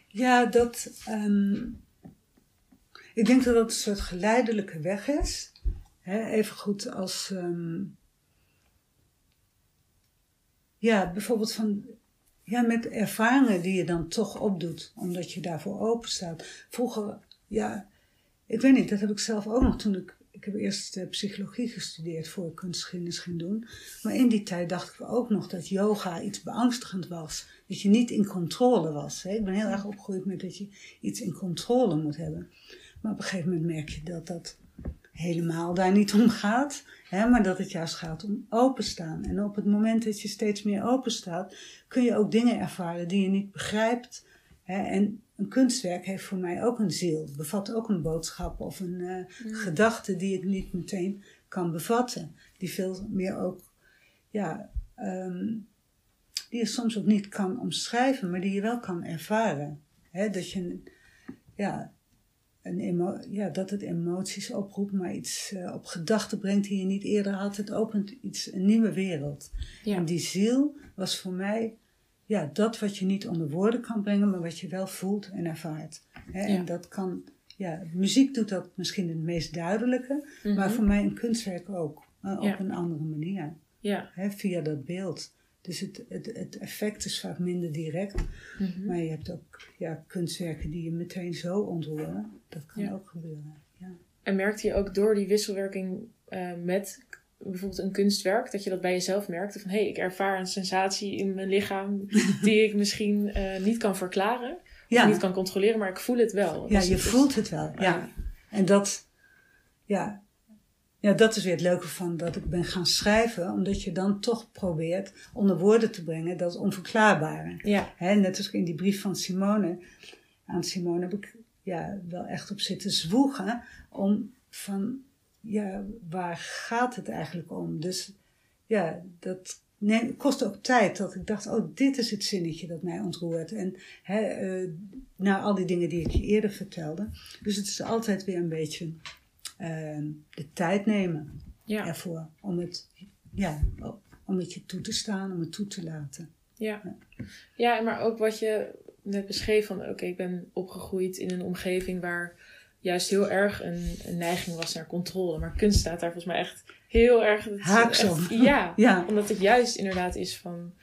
[SPEAKER 2] Ja, dat. ehm, ik denk dat dat een soort geleidelijke weg is. Even goed als. ehm, ja, bijvoorbeeld van. Ja, met ervaringen die je dan toch opdoet, omdat je daarvoor open staat. Vroeger, ja, ik weet niet, dat heb ik zelf ook nog toen ik. Ik heb eerst eh, psychologie gestudeerd voor ik kunstgeschiedenis ging doen. Maar in die tijd dacht ik ook nog dat yoga iets beangstigend was. Dat je niet in controle was. Hè? Ik ben heel erg opgegroeid met dat je iets in controle moet hebben. Maar op een gegeven moment merk je dat dat helemaal daar niet om gaat. Hè? Maar dat het juist gaat om openstaan. En op het moment dat je steeds meer openstaat, kun je ook dingen ervaren die je niet begrijpt. Hè? En een kunstwerk heeft voor mij ook een ziel. Bevat ook een boodschap of een eh, gedachte die ik niet meteen kan bevatten. Die veel meer ook, ja, ehm, die je soms ook niet kan omschrijven, maar die je wel kan ervaren. Hè, dat, je, ja, een emo ja, dat het emoties oproept, maar iets eh, op gedachten brengt die je niet eerder had. Het opent iets, een nieuwe wereld.
[SPEAKER 1] Ja.
[SPEAKER 2] En die ziel was voor mij ja, dat wat je niet onder woorden kan brengen, maar wat je wel voelt en ervaart. Hè?
[SPEAKER 1] Ja.
[SPEAKER 2] En dat kan, ja, muziek doet dat misschien het meest duidelijke,
[SPEAKER 1] Mhm.
[SPEAKER 2] maar voor mij een kunstwerk ook. eh,
[SPEAKER 1] Ja.
[SPEAKER 2] Op een andere manier,
[SPEAKER 1] Ja.
[SPEAKER 2] hè, via dat beeld. Dus het, het, het effect is vaak minder direct,
[SPEAKER 1] Mhm.
[SPEAKER 2] maar je hebt ook ja, kunstwerken die je meteen zo ontroeren. Dat kan
[SPEAKER 1] Ja.
[SPEAKER 2] ook gebeuren. Ja.
[SPEAKER 1] En merkte je ook door die wisselwerking eh, met bijvoorbeeld een kunstwerk, dat je dat bij jezelf merkte van hé, hey, ik ervaar een sensatie in mijn lichaam die ik misschien eh, niet kan verklaren,
[SPEAKER 2] Ja.
[SPEAKER 1] of niet kan controleren, maar ik voel het wel.
[SPEAKER 2] Ja,
[SPEAKER 1] Was
[SPEAKER 2] je
[SPEAKER 1] het dus-
[SPEAKER 2] voelt het wel. Ja. En dat, ja, ja, dat is weer het leuke van dat ik ben gaan schrijven, omdat je dan toch probeert onder woorden te brengen dat onverklaarbare.
[SPEAKER 1] Ja,
[SPEAKER 2] Hè, net als in die brief van Simone, aan Simone heb ik ja, wel echt op zitten zwoegen om van, ja, waar gaat het eigenlijk om? Dus ja, dat nee, kost ook tijd dat ik dacht, oh, dit is het zinnetje dat mij ontroert. En hè, eh, na al die dingen die ik je eerder vertelde. Dus het is altijd weer een beetje eh, de tijd nemen
[SPEAKER 1] ja,
[SPEAKER 2] ervoor om het, ja, om het je toe te staan, om het toe te laten.
[SPEAKER 1] ja. Ja, maar ook wat je net beschreef van oké, ik ben opgegroeid in een omgeving waar juist heel erg een, een neiging was naar controle. Maar kunst staat daar volgens mij echt heel erg...
[SPEAKER 2] Haaksom.
[SPEAKER 1] echt- Ja,
[SPEAKER 2] Ja.
[SPEAKER 1] omdat het juist inderdaad is van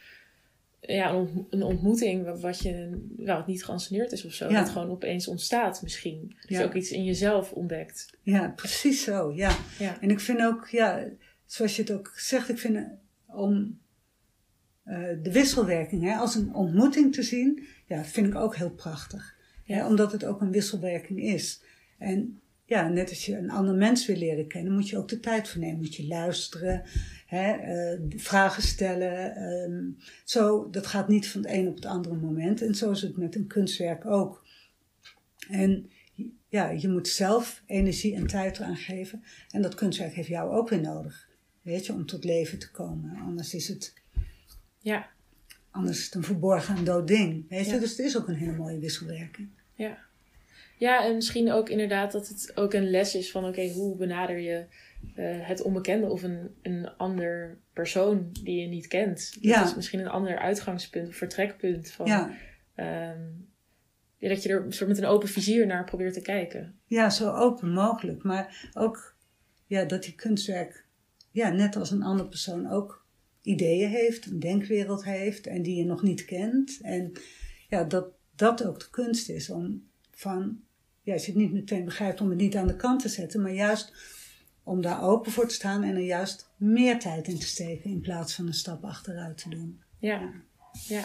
[SPEAKER 1] ja, een, ont- een ontmoeting wa- wat je nou, wat niet geanceneerd is of zo.
[SPEAKER 2] Ja.
[SPEAKER 1] Dat gewoon opeens ontstaat misschien. Dat je
[SPEAKER 2] Ja.
[SPEAKER 1] ook iets in jezelf ontdekt.
[SPEAKER 2] Ja, precies zo, ja.
[SPEAKER 1] Ja,
[SPEAKER 2] En ik vind ook, ja, zoals je het ook zegt, ik vind om eh, de wisselwerking hè, als een ontmoeting te zien, ja, vind ik ook heel prachtig.
[SPEAKER 1] Ja.
[SPEAKER 2] Omdat het ook een wisselwerking is. En ja, net als je een ander mens wil leren kennen, moet je ook de tijd voor nemen. Moet je luisteren, hè, eh, vragen stellen. ehm, zo, dat gaat niet van het een op het andere moment. En zo is het met een kunstwerk ook. En ja, je moet zelf energie en tijd eraan geven. En dat kunstwerk heeft jou ook weer nodig. Weet je, om tot leven te komen. Anders is het,
[SPEAKER 1] ja,
[SPEAKER 2] anders is het een verborgen en dood ding. Weet je,
[SPEAKER 1] Ja.
[SPEAKER 2] dus het is ook een hele mooie wisselwerking.
[SPEAKER 1] ja. Ja, en misschien ook inderdaad dat het ook een les is van oké, hoe benader je eh, het onbekende of een, een ander persoon die je niet kent. Dat
[SPEAKER 2] Ja.
[SPEAKER 1] is misschien een ander uitgangspunt of vertrekpunt van
[SPEAKER 2] Ja,
[SPEAKER 1] ehm, ja, dat je er soort met een open vizier naar probeert te kijken.
[SPEAKER 2] ja, zo open mogelijk. Maar ook ja, dat die kunstwerk, ja, net als een andere persoon ook ideeën heeft, een denkwereld heeft en die je nog niet kent. En ja, dat dat ook de kunst is om van, ja, je het niet meteen begrijpt, om het niet aan de kant te zetten, maar juist om daar open voor te staan en er juist meer tijd in te steken in plaats van een stap achteruit te doen.
[SPEAKER 1] Ja, ja.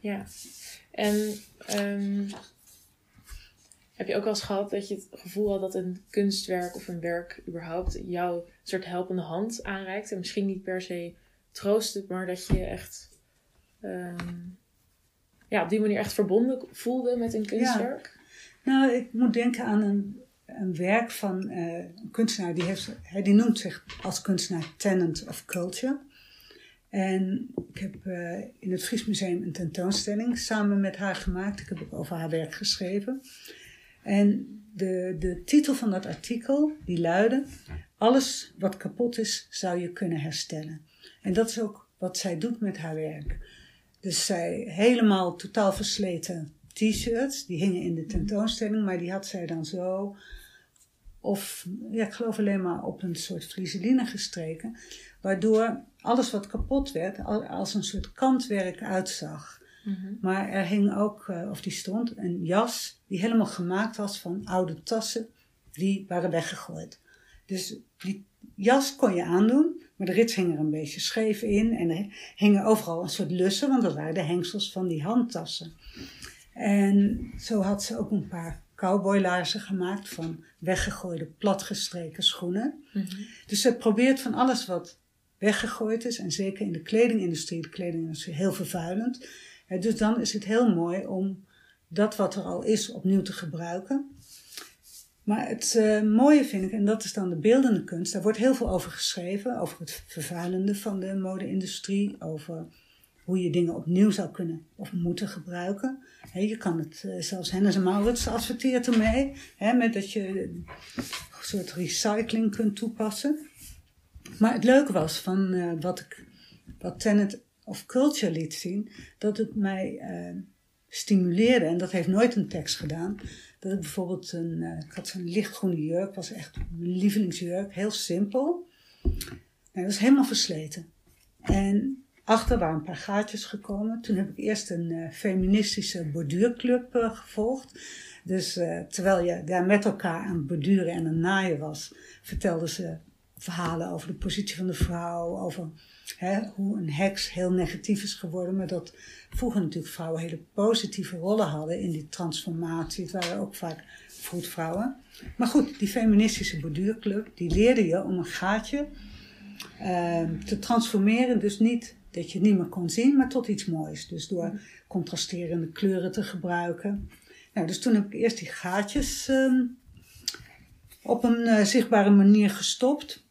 [SPEAKER 1] Ja. En ehm, heb je ook wel eens gehad dat je het gevoel had dat een kunstwerk of een werk überhaupt jou een soort helpende hand aanreikt? En misschien niet per se troostte, maar dat je je echt ehm, ja, op die manier echt verbonden voelde met een kunstwerk?
[SPEAKER 2] Nou, ik moet denken aan een, een werk van eh, een kunstenaar, die, heeft, hij, die noemt zich als kunstenaar Tenant of Culture. En ik heb eh, in het Fries Museum een tentoonstelling samen met haar gemaakt. Ik heb ook over haar werk geschreven. En de, de titel van dat artikel, die luidde... Alles wat kapot is, zou je kunnen herstellen. En dat is ook wat zij doet met haar werk. Dus zij helemaal totaal versleten t-shirts, die hingen in de tentoonstelling, maar die had zij dan zo, of ja, ik geloof alleen maar op een soort friseline gestreken, waardoor alles wat kapot werd al- als een soort kantwerk uitzag.
[SPEAKER 1] Mhm.
[SPEAKER 2] Maar er hing ook, eh, of die stond, een jas die helemaal gemaakt was van oude tassen die waren weggegooid. Dus die jas kon je aandoen, maar de rits hing er een beetje scheef in en er hingen overal een soort lussen, want dat waren de hengsels van die handtassen. En zo had ze ook een paar cowboylaarzen gemaakt van weggegooide platgestreken schoenen.
[SPEAKER 1] Mhm.
[SPEAKER 2] Dus ze probeert van alles wat weggegooid is, en zeker in de kledingindustrie, de kledingindustrie heel vervuilend. Dus dan is het heel mooi om dat wat er al is opnieuw te gebruiken. Maar het eh, mooie vind ik, en dat is dan de beeldende kunst, daar wordt heel veel over geschreven, over het vervuilende van de mode-industrie, over hoe je dingen opnieuw zou kunnen of moeten gebruiken. Je kan het, eh, zelfs Hennes en Maurits adverteert ermee, met dat je een soort recycling kunt toepassen. Maar het leuke was van eh, wat, ik, wat Tenet of Culture liet zien, dat het mij stimuleerde. En dat heeft nooit een tekst gedaan. Dat ik bijvoorbeeld een, uh, ik had zo'n lichtgroene jurk, was echt mijn lievelingsjurk, heel simpel. Nou, dat was helemaal versleten. En achter waren een paar gaatjes gekomen. Toen heb ik eerst een uh, feministische borduurclub uh, gevolgd. Dus terwijl je daar met elkaar aan het borduren en aan naaien was, vertelden ze verhalen over de positie van de vrouw, over hè, hoe een heks heel negatief is geworden, maar dat vroeger natuurlijk vrouwen hele positieve rollen hadden in die transformatie. Het waren ook vaak vroedvrouwen. Maar goed, die feministische borduurclub, die leerde je om een gaatje uh, te transformeren. Dus niet dat je het niet meer kon zien, maar tot iets moois. Dus door contrasterende kleuren te gebruiken. Nou, dus toen heb ik eerst die gaatjes uh, op een uh, zichtbare manier gestopt.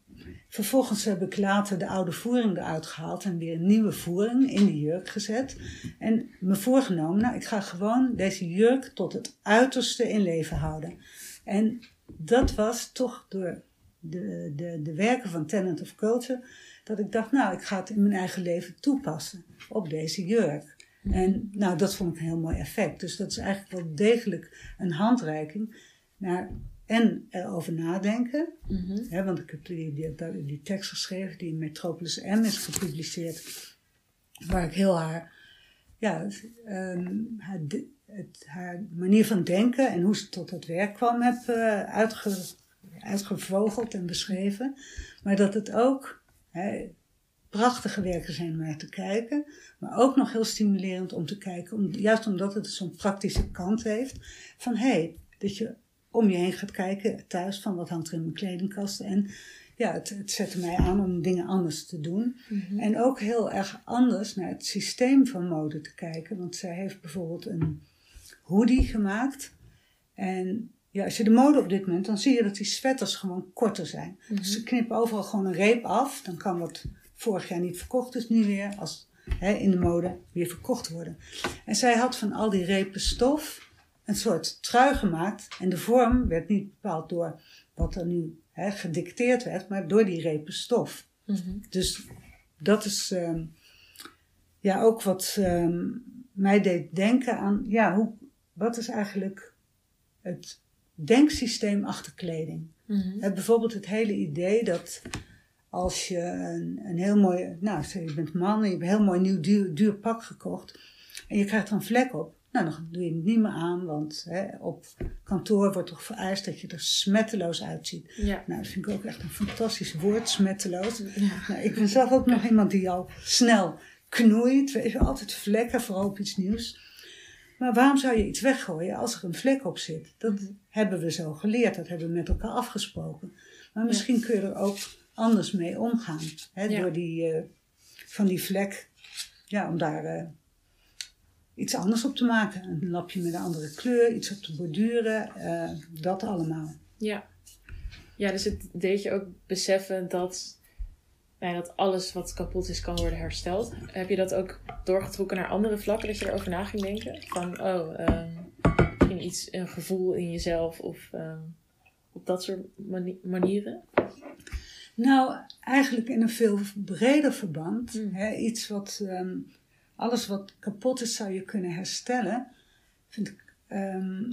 [SPEAKER 2] Vervolgens heb ik later de oude voering eruit gehaald en weer een nieuwe voering in de jurk gezet. En me voorgenomen, nou, ik ga gewoon deze jurk tot het uiterste in leven houden. En dat was toch door de, de, de werken van Tenant of Culture, dat ik dacht, nou, ik ga het in mijn eigen leven toepassen op deze jurk. En nou, dat vond ik een heel mooi effect. Dus dat is eigenlijk wel degelijk een handreiking naar en erover nadenken.
[SPEAKER 1] Mhm.
[SPEAKER 2] Hè, want ik heb die, die, die, tekst geschreven die in Metropolis M is gepubliceerd. Waar ik heel haar, ja, um, haar, het, haar manier van denken en hoe ze tot dat werk kwam heb uh, uitge, uitgevogeld en beschreven. Maar dat het ook hè, prachtige werken zijn om naar te kijken. Maar ook nog heel stimulerend om te kijken. Om, juist omdat het zo'n praktische kant heeft. Van hé, hey, dat je om je heen gaat kijken thuis van wat hangt er in mijn kledingkast. En ja, het, het zette mij aan om dingen anders te doen.
[SPEAKER 1] Mhm.
[SPEAKER 2] En ook heel erg anders naar het systeem van mode te kijken. Want zij heeft bijvoorbeeld een hoodie gemaakt. En ja, als je de mode op dit moment, dan zie je dat die sweaters gewoon korter zijn.
[SPEAKER 1] Mhm.
[SPEAKER 2] Dus ze knippen overal gewoon een reep af. Dan kan wat vorig jaar niet verkocht is, nu weer als hè, in de mode weer verkocht worden. En zij had van al die repen stof een soort trui gemaakt. En de vorm werd niet bepaald door wat er nu hè, gedicteerd werd, maar door die repen stof.
[SPEAKER 1] Mhm.
[SPEAKER 2] Dus dat is ehm, ja ook wat ehm, mij deed denken aan, ja, hoe, wat is eigenlijk het denksysteem achter kleding?
[SPEAKER 1] Mhm.
[SPEAKER 2] Hè, bijvoorbeeld het hele idee dat als je een, een heel mooi, nou, je bent man en je hebt een heel mooi nieuw duur, duur pak gekocht en je krijgt er een vlek op, nou, dan doe je het niet meer aan, want hè, op kantoor wordt toch vereist dat je er smetteloos uitziet.
[SPEAKER 1] Ja.
[SPEAKER 2] Nou, dat vind ik ook echt een fantastisch woord, smetteloos.
[SPEAKER 1] Ja.
[SPEAKER 2] Nou, ik ben zelf ook nog iemand die al snel knoeit, weet je, altijd vlekken, vooral op iets nieuws. Maar waarom zou je iets weggooien als er een vlek op zit? Dat hebben we zo geleerd, dat hebben we met elkaar afgesproken. Maar misschien kun je er ook anders mee omgaan. Hè. Door die, eh, van die vlek, ja, om daar eh, iets anders op te maken. Een lapje met een andere kleur, iets op te borduren, eh, dat allemaal.
[SPEAKER 1] Ja. Ja, dus het deed je ook beseffen dat, nou dat alles wat kapot is kan worden hersteld. Heb je dat ook doorgetrokken naar andere vlakken, dat je erover na ging denken? Van, oh, ehm, misschien iets, een gevoel in jezelf of ehm, op dat soort mani- manieren?
[SPEAKER 2] Nou, eigenlijk in een veel breder verband.
[SPEAKER 1] Mm.
[SPEAKER 2] Hè, iets wat, ehm, alles wat kapot is zou je kunnen herstellen. Vind ik, ehm,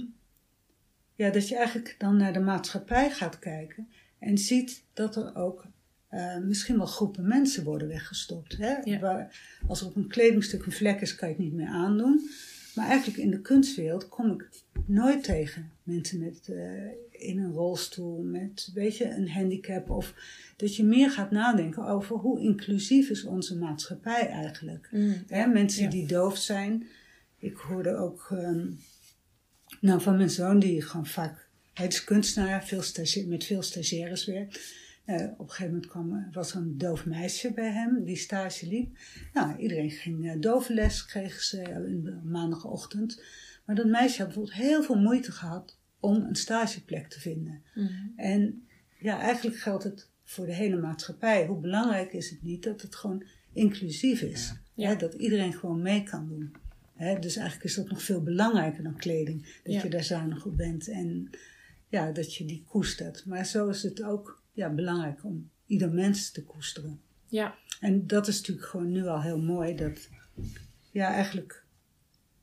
[SPEAKER 2] ja, dat je eigenlijk dan naar de maatschappij gaat kijken en ziet dat er ook eh, misschien wel groepen mensen worden weggestopt. Hè?
[SPEAKER 1] Ja.
[SPEAKER 2] Waar, als er op een kledingstuk een vlek is, kan je het niet meer aandoen. Maar eigenlijk in de kunstwereld kom ik nooit tegen mensen met, eh, in een rolstoel, met weet je, een handicap. Of dat je meer gaat nadenken over hoe inclusief is onze maatschappij eigenlijk. Hè, mensen
[SPEAKER 1] Ja.
[SPEAKER 2] die doof zijn. Ik hoorde ook ehm, nou, van mijn zoon, die gewoon vaak, hij is kunstenaar, veel met veel stagiaires werkt. Eh, op een gegeven moment kwam, er- was er een doof meisje bij hem die stage liep. Nou, iedereen ging uh, dovenles, kregen ze eh, in de maandagochtend. Maar dat meisje had bijvoorbeeld heel veel moeite gehad om een stageplek te vinden.
[SPEAKER 1] Mhm.
[SPEAKER 2] En ja, eigenlijk geldt het voor de hele maatschappij. Hoe belangrijk is het niet dat het gewoon inclusief is?
[SPEAKER 1] Ja.
[SPEAKER 2] Hè, dat iedereen gewoon mee kan doen. Hè, dus eigenlijk is dat nog veel belangrijker dan kleding. Dat
[SPEAKER 1] Ja.
[SPEAKER 2] je daar zuinig op bent en ja, dat je die koestert. Maar zo is het ook ja, belangrijk om ieder mens te koesteren.
[SPEAKER 1] Ja.
[SPEAKER 2] En dat is natuurlijk gewoon nu al heel mooi. Dat ja, eigenlijk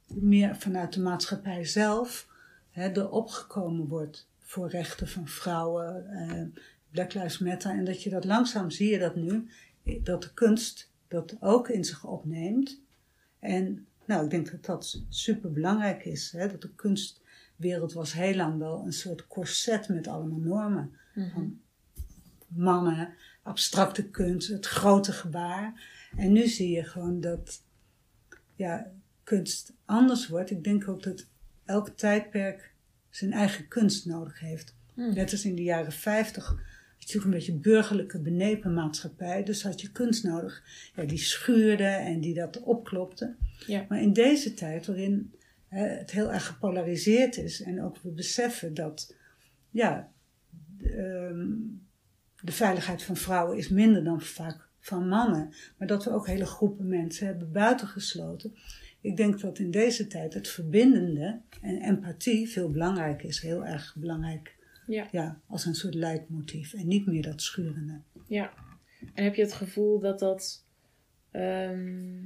[SPEAKER 2] meer vanuit de maatschappij zelf hè, er opgekomen wordt voor rechten van vrouwen, eh, Black Lives Matter. En dat je dat langzaam zie je dat nu, dat de kunst dat ook in zich opneemt. En nou, ik denk dat dat super belangrijk is. Hè? Dat de kunstwereld was heel lang wel een soort corset met allemaal normen. Van mannen, abstracte kunst, het grote gebaar. En nu zie je gewoon dat ja, kunst anders wordt. Ik denk ook dat elk tijdperk zijn eigen kunst nodig heeft. Net als in de jaren 50 had je ook een beetje burgerlijke benepen maatschappij. Dus had je kunst nodig ja, die schuurde en die dat opklopte.
[SPEAKER 1] Ja.
[SPEAKER 2] Maar in deze tijd, waarin hè, het heel erg gepolariseerd is en ook we beseffen dat ja, ehm, de veiligheid van vrouwen is minder dan vaak van mannen, maar dat we ook hele groepen mensen hebben buitengesloten. Ik denk dat in deze tijd het verbindende en empathie veel belangrijker is, heel erg belangrijk
[SPEAKER 1] Ja.
[SPEAKER 2] ja, als een soort leidmotief en niet meer dat schurende.
[SPEAKER 1] Ja. En heb je het gevoel dat dat. ehm,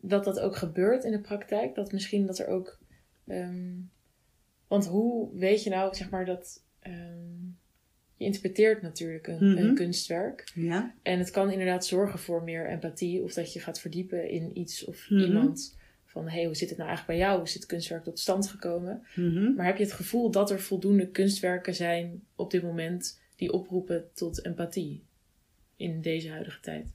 [SPEAKER 1] dat dat ook gebeurt in de praktijk? Dat misschien dat er ook. ehm, want hoe weet je nou, zeg maar, dat. Ehm, je interpreteert natuurlijk een,
[SPEAKER 2] Mhm.
[SPEAKER 1] een kunstwerk.
[SPEAKER 2] Ja?
[SPEAKER 1] En het kan inderdaad zorgen voor meer empathie. Of dat je gaat verdiepen in iets of
[SPEAKER 2] Mhm.
[SPEAKER 1] iemand. Van hé, hey, hoe zit het nou eigenlijk bij jou? Hoe is dit kunstwerk tot stand gekomen?
[SPEAKER 2] Mhm.
[SPEAKER 1] Maar heb je het gevoel dat er voldoende kunstwerken zijn op dit moment die oproepen tot empathie in deze huidige tijd?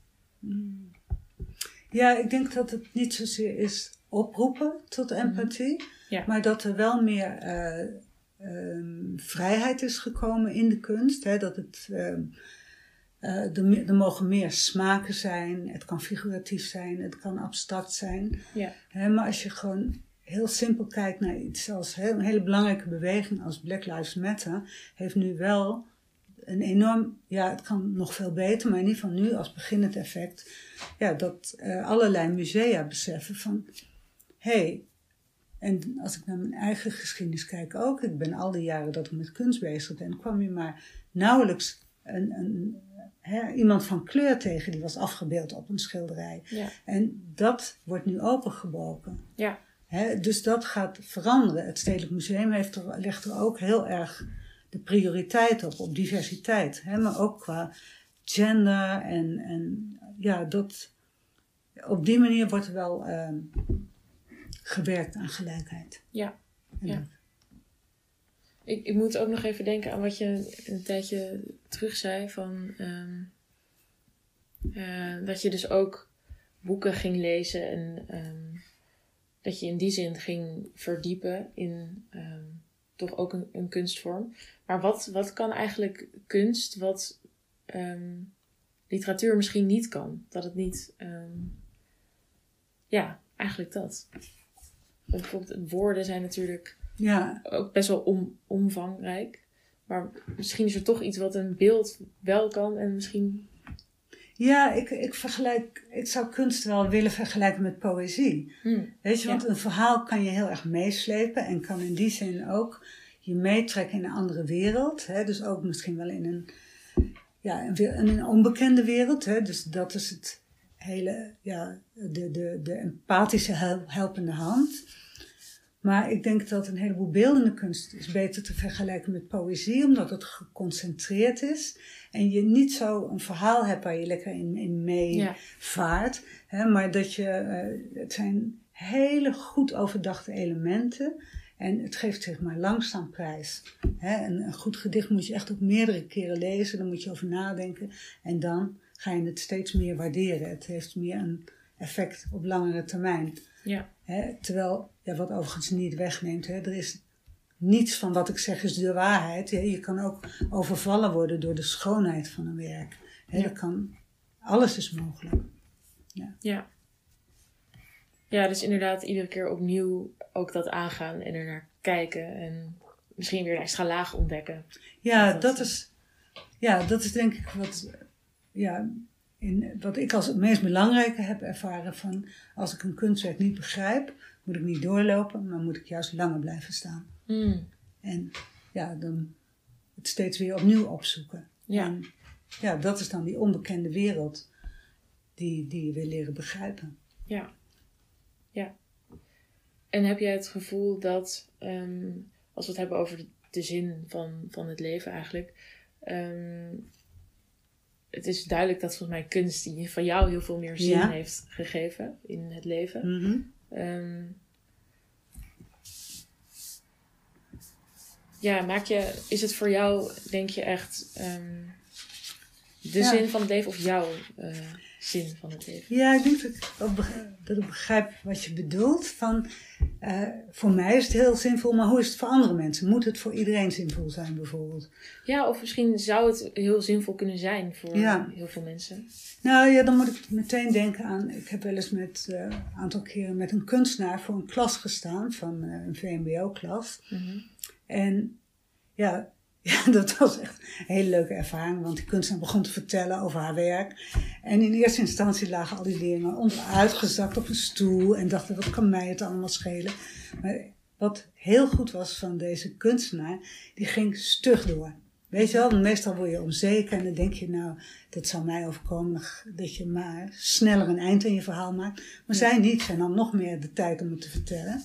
[SPEAKER 2] Ja, ik denk dat het niet zozeer is oproepen tot empathie.
[SPEAKER 1] Ja.
[SPEAKER 2] maar dat er wel meer eh, ehm, vrijheid is gekomen in de kunst. Hè, dat het, eh, er, er mogen meer smaken zijn, het kan figuratief zijn, het kan abstract zijn.
[SPEAKER 1] Ja.
[SPEAKER 2] Hè, maar als je gewoon heel simpel kijkt naar iets als heel- een hele belangrijke beweging als Black Lives Matter, heeft nu wel een enorm, ja, het kan nog veel beter, maar in ieder geval nu als beginnend effect, ja, dat eh, allerlei musea beseffen van, hé, hey, en als ik naar mijn eigen geschiedenis kijk ook, ik ben al die jaren dat ik met kunst bezig ben, kwam je maar nauwelijks een, een, hè, iemand van kleur tegen die was afgebeeld op een schilderij.
[SPEAKER 1] Ja.
[SPEAKER 2] En dat wordt nu opengebroken.
[SPEAKER 1] Ja.
[SPEAKER 2] Hè, dus dat gaat veranderen. Het Stedelijk Museum heeft er, legt er ook heel erg de prioriteit op, op diversiteit. Hè, maar ook qua gender en, en ja, dat, op die manier wordt er wel ehm, gewerkt aan gelijkheid.
[SPEAKER 1] Ja.
[SPEAKER 2] En
[SPEAKER 1] Ja. Ik, ik moet ook nog even denken aan wat je een tijdje terug zei. Van, ehm, eh, dat je dus ook boeken ging lezen en ehm, dat je in die zin ging verdiepen in ehm, toch ook een, een kunstvorm. Maar wat, wat kan eigenlijk kunst wat literatuur misschien niet kan? Dat het niet. ja, eigenlijk dat. Bijvoorbeeld woorden zijn natuurlijk
[SPEAKER 2] Ja,
[SPEAKER 1] ook best wel om, omvangrijk. Maar misschien is er toch iets wat een beeld wel kan en misschien.
[SPEAKER 2] ja ik, ik, vergelijk, ik zou kunst wel willen vergelijken met poëzie.
[SPEAKER 1] Hmm,
[SPEAKER 2] Weet je,
[SPEAKER 1] Ja.
[SPEAKER 2] want een verhaal kan je heel erg meeslepen en kan in die zin ook je meetrekken in een andere wereld. Hè? Dus ook misschien wel in een, ja, een onbekende wereld. Hè? Dus dat is het hele, ja, de, de, de empathische hel- helpende hand. Maar ik denk dat een heleboel beeldende kunst is beter te vergelijken met poëzie, omdat het geconcentreerd is. En je niet zo een verhaal hebt waar je lekker in, in mee
[SPEAKER 1] Ja.
[SPEAKER 2] vaart. Hè, maar dat je, eh, het zijn hele goed overdachte elementen. En het geeft zich maar langzaam prijs. Hè, een, een goed gedicht moet je echt ook meerdere keren lezen. Daar moet je over nadenken. En dan ga je het steeds meer waarderen. Het heeft meer een effect op langere termijn.
[SPEAKER 1] Ja,
[SPEAKER 2] Hè, terwijl, ja, wat overigens niet wegneemt, hè, er is niets van wat ik zeg is de waarheid. Hè. Je kan ook overvallen worden door de schoonheid van een werk. Hè,
[SPEAKER 1] Ja.
[SPEAKER 2] dat kan, alles is mogelijk.
[SPEAKER 1] ja. Ja, dus inderdaad iedere keer opnieuw ook dat aangaan en er naar kijken en misschien weer een extra laag ontdekken.
[SPEAKER 2] Ja,
[SPEAKER 1] Dat
[SPEAKER 2] dat
[SPEAKER 1] is-
[SPEAKER 2] is, ja, dat is denk ik wat, ja, in, wat ik als het meest belangrijke heb ervaren van als ik een kunstwerk niet begrijp, moet ik niet doorlopen, maar moet ik juist langer blijven staan.
[SPEAKER 1] Hmm,
[SPEAKER 2] En ja, dan het steeds weer opnieuw opzoeken.
[SPEAKER 1] Ja.
[SPEAKER 2] En ja, dat is dan die onbekende wereld die, die je wil leren begrijpen.
[SPEAKER 1] Ja. Ja. En heb jij het gevoel dat, ehm, als we het hebben over de, zin van, van het leven eigenlijk, ehm, het is duidelijk dat volgens mij kunst die van jou heel veel meer zin
[SPEAKER 2] Ja.
[SPEAKER 1] heeft gegeven in het leven.
[SPEAKER 2] Mhm.
[SPEAKER 1] Ehm, ja, maak je, is het voor jou, denk je echt, ehm, de
[SPEAKER 2] Ja.
[SPEAKER 1] zin van het leven of jouw eh, zin van het leven?
[SPEAKER 2] Ja, ik denk dat ik, dat ik begrijp wat je bedoelt. Van, eh, voor mij is het heel zinvol, maar hoe is het voor andere mensen? Moet het voor iedereen zinvol zijn bijvoorbeeld?
[SPEAKER 1] Ja, of misschien zou het heel zinvol kunnen zijn voor
[SPEAKER 2] Ja.
[SPEAKER 1] heel veel mensen.
[SPEAKER 2] Nou ja, dan moet ik meteen denken aan. Ik heb wel eens met eh, een aantal keren met een kunstenaar voor een klas gestaan, van eh, een VMBO-klas.
[SPEAKER 1] Mhm.
[SPEAKER 2] En ja, ja, dat was echt een hele leuke ervaring, want die kunstenaar begon te vertellen over haar werk. En in eerste instantie lagen al die leerlingen onderuitgezakt op een stoel en dachten, wat kan mij het allemaal schelen? Maar wat heel goed was van deze kunstenaar, die ging stug door. Weet je wel, meestal word je onzeker en dan denk je, nou, dat zal mij overkomen, dat je maar sneller een eind aan je verhaal maakt. Maar zij niet, zij nam nog meer de tijd om het te vertellen.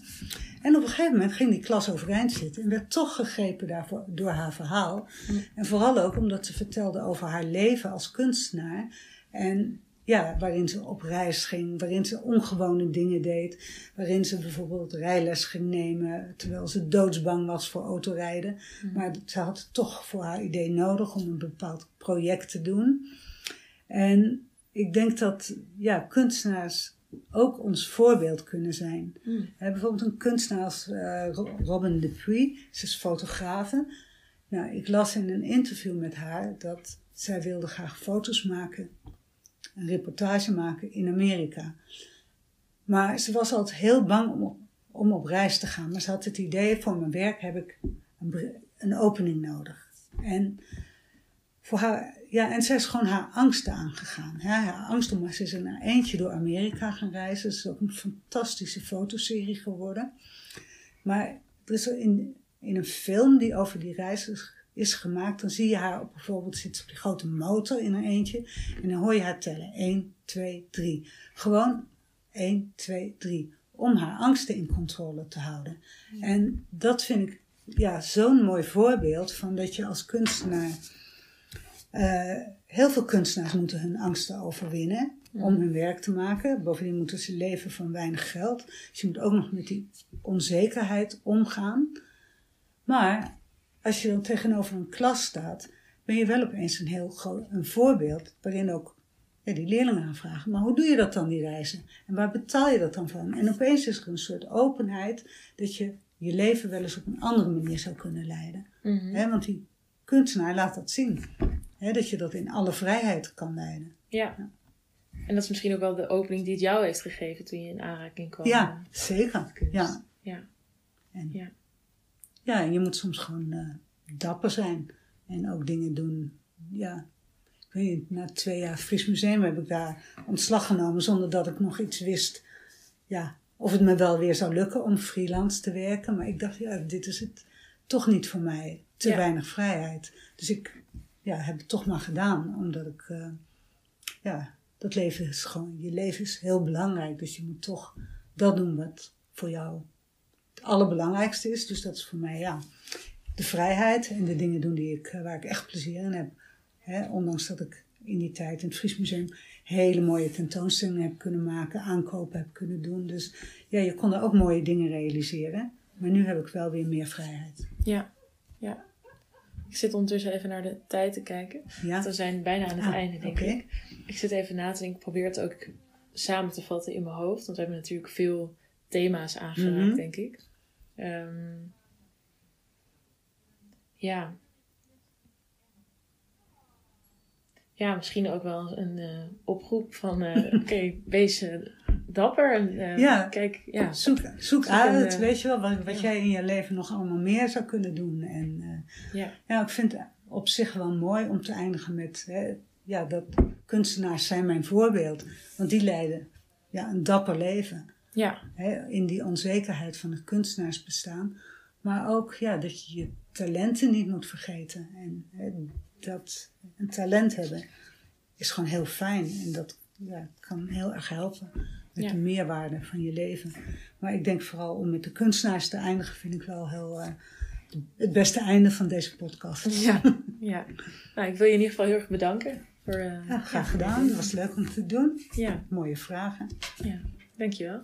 [SPEAKER 2] En op een gegeven moment ging die klas overeind zitten en werd toch gegrepen daarvoor, door haar verhaal. En vooral ook omdat ze vertelde over haar leven als kunstenaar. En ja, waarin ze op reis ging, waarin ze ongewone dingen deed. Waarin ze bijvoorbeeld rijles ging nemen terwijl ze doodsbang was voor autorijden. Maar ze had het toch voor haar idee nodig om een bepaald project te doen. En ik denk dat ja, kunstenaars ook ons voorbeeld kunnen zijn.
[SPEAKER 1] Mm.
[SPEAKER 2] Hè, bijvoorbeeld een kunstenaar als eh, Ro- Robin Dupuy, ze is fotografe. Nou, ik las in een interview met haar dat zij wilde graag foto's maken, een reportage maken in Amerika. Maar ze was altijd heel bang om, op- om op reis te gaan. Maar ze had het idee, voor mijn werk heb ik een, een opening nodig. En voor haar, ja, en zij is gewoon haar angsten aangegaan. Haar angst om, ze is in eentje door Amerika gaan reizen. Het is ook een fantastische fotoserie geworden. Maar er is in, in een film die over die reis is, is gemaakt, dan zie je haar op bijvoorbeeld zit ze op die grote motor in haar eentje. En dan hoor je haar tellen. 1, 2, 3. Gewoon 1, 2, 3. Om haar angsten in controle te houden. En dat vind ik ja, zo'n mooi voorbeeld van dat je als kunstenaar. eh, heel veel kunstenaars moeten hun angsten overwinnen om hun werk te maken. Bovendien moeten ze leven van weinig geld. Dus je moet ook nog met die onzekerheid omgaan. Maar als je dan tegenover een klas staat, ben je wel opeens een heel groot een voorbeeld waarin ook ja, die leerlingen gaan vragen. Maar hoe doe je dat dan, die reizen? En waar betaal je dat dan van? En opeens is er een soort openheid dat je je leven wel eens op een andere manier zou kunnen leiden. Hè, want die kunstenaar laat dat zien. Hè, dat je dat in alle vrijheid kan leiden.
[SPEAKER 1] Ja. En dat is misschien ook wel de opening die het jou heeft gegeven toen je in aanraking kwam.
[SPEAKER 2] Ja, zeker. Ja.
[SPEAKER 1] Ja.
[SPEAKER 2] En,
[SPEAKER 1] Ja.
[SPEAKER 2] Ja, je moet soms gewoon eh, dapper zijn. En ook dingen doen. Ja, ik weet niet, na twee jaar Fries Museum heb ik daar ontslag genomen zonder dat ik nog iets wist. Ja, of het me wel weer zou lukken om freelance te werken. Maar ik dacht, ja, dit is het toch niet voor mij. Te
[SPEAKER 1] Ja.
[SPEAKER 2] weinig vrijheid. Dus ik ja, heb het toch maar gedaan. Omdat ik, eh, ja, dat leven is gewoon, je leven is heel belangrijk. Dus je moet toch dat doen wat voor jou allerbelangrijkste is. Dus dat is voor mij, ja, de vrijheid en de dingen doen die ik, eh, waar ik echt plezier in heb. Ondanks dat ik in die tijd in het Fries Museum hele mooie tentoonstellingen heb kunnen maken, aankopen heb kunnen doen. Dus ja, je kon er ook mooie dingen realiseren. Maar nu heb ik wel weer meer vrijheid.
[SPEAKER 1] Ja. ja. Ik zit ondertussen even naar de tijd te kijken.
[SPEAKER 2] Ja,
[SPEAKER 1] Want we zijn bijna aan het
[SPEAKER 2] Ah,
[SPEAKER 1] einde, denk ik. Ik zit even na te denken. Ik probeer het ook samen te vatten in mijn hoofd. Want we hebben natuurlijk veel thema's aangeraakt,
[SPEAKER 2] Mhm.
[SPEAKER 1] denk ik. Ehm, ja. Ja, misschien ook wel een eh, oproep van... eh, Oké, wees eh, dapper. En,
[SPEAKER 2] Ja.
[SPEAKER 1] Kijk, ja.
[SPEAKER 2] zoek, zoek
[SPEAKER 1] Zoek
[SPEAKER 2] uit, weet je wel, wat, wat
[SPEAKER 1] ja.
[SPEAKER 2] jij in je leven nog allemaal meer zou kunnen doen. En
[SPEAKER 1] Ja.
[SPEAKER 2] ja, ik vind het op zich wel mooi om te eindigen met, hè, ja, dat kunstenaars zijn mijn voorbeeld. Want die leiden ja, een dapper leven.
[SPEAKER 1] Ja.
[SPEAKER 2] Hè, in die onzekerheid van het kunstenaarsbestaan. Maar ook ja, dat je je talenten niet moet vergeten. En hè, dat een talent hebben is gewoon heel fijn. En dat ja, kan heel erg helpen met
[SPEAKER 1] Ja.
[SPEAKER 2] de meerwaarde van je leven. Maar ik denk vooral om met de kunstenaars te eindigen, vind ik wel heel eh, het beste einde van deze podcast.
[SPEAKER 1] Ja, ja. Nou, ik wil je in ieder geval heel erg bedanken. Voor, eh,
[SPEAKER 2] Ja, graag gedaan. Het was leuk om te doen.
[SPEAKER 1] Ja,
[SPEAKER 2] Mooie vragen.
[SPEAKER 1] ja. Dankjewel.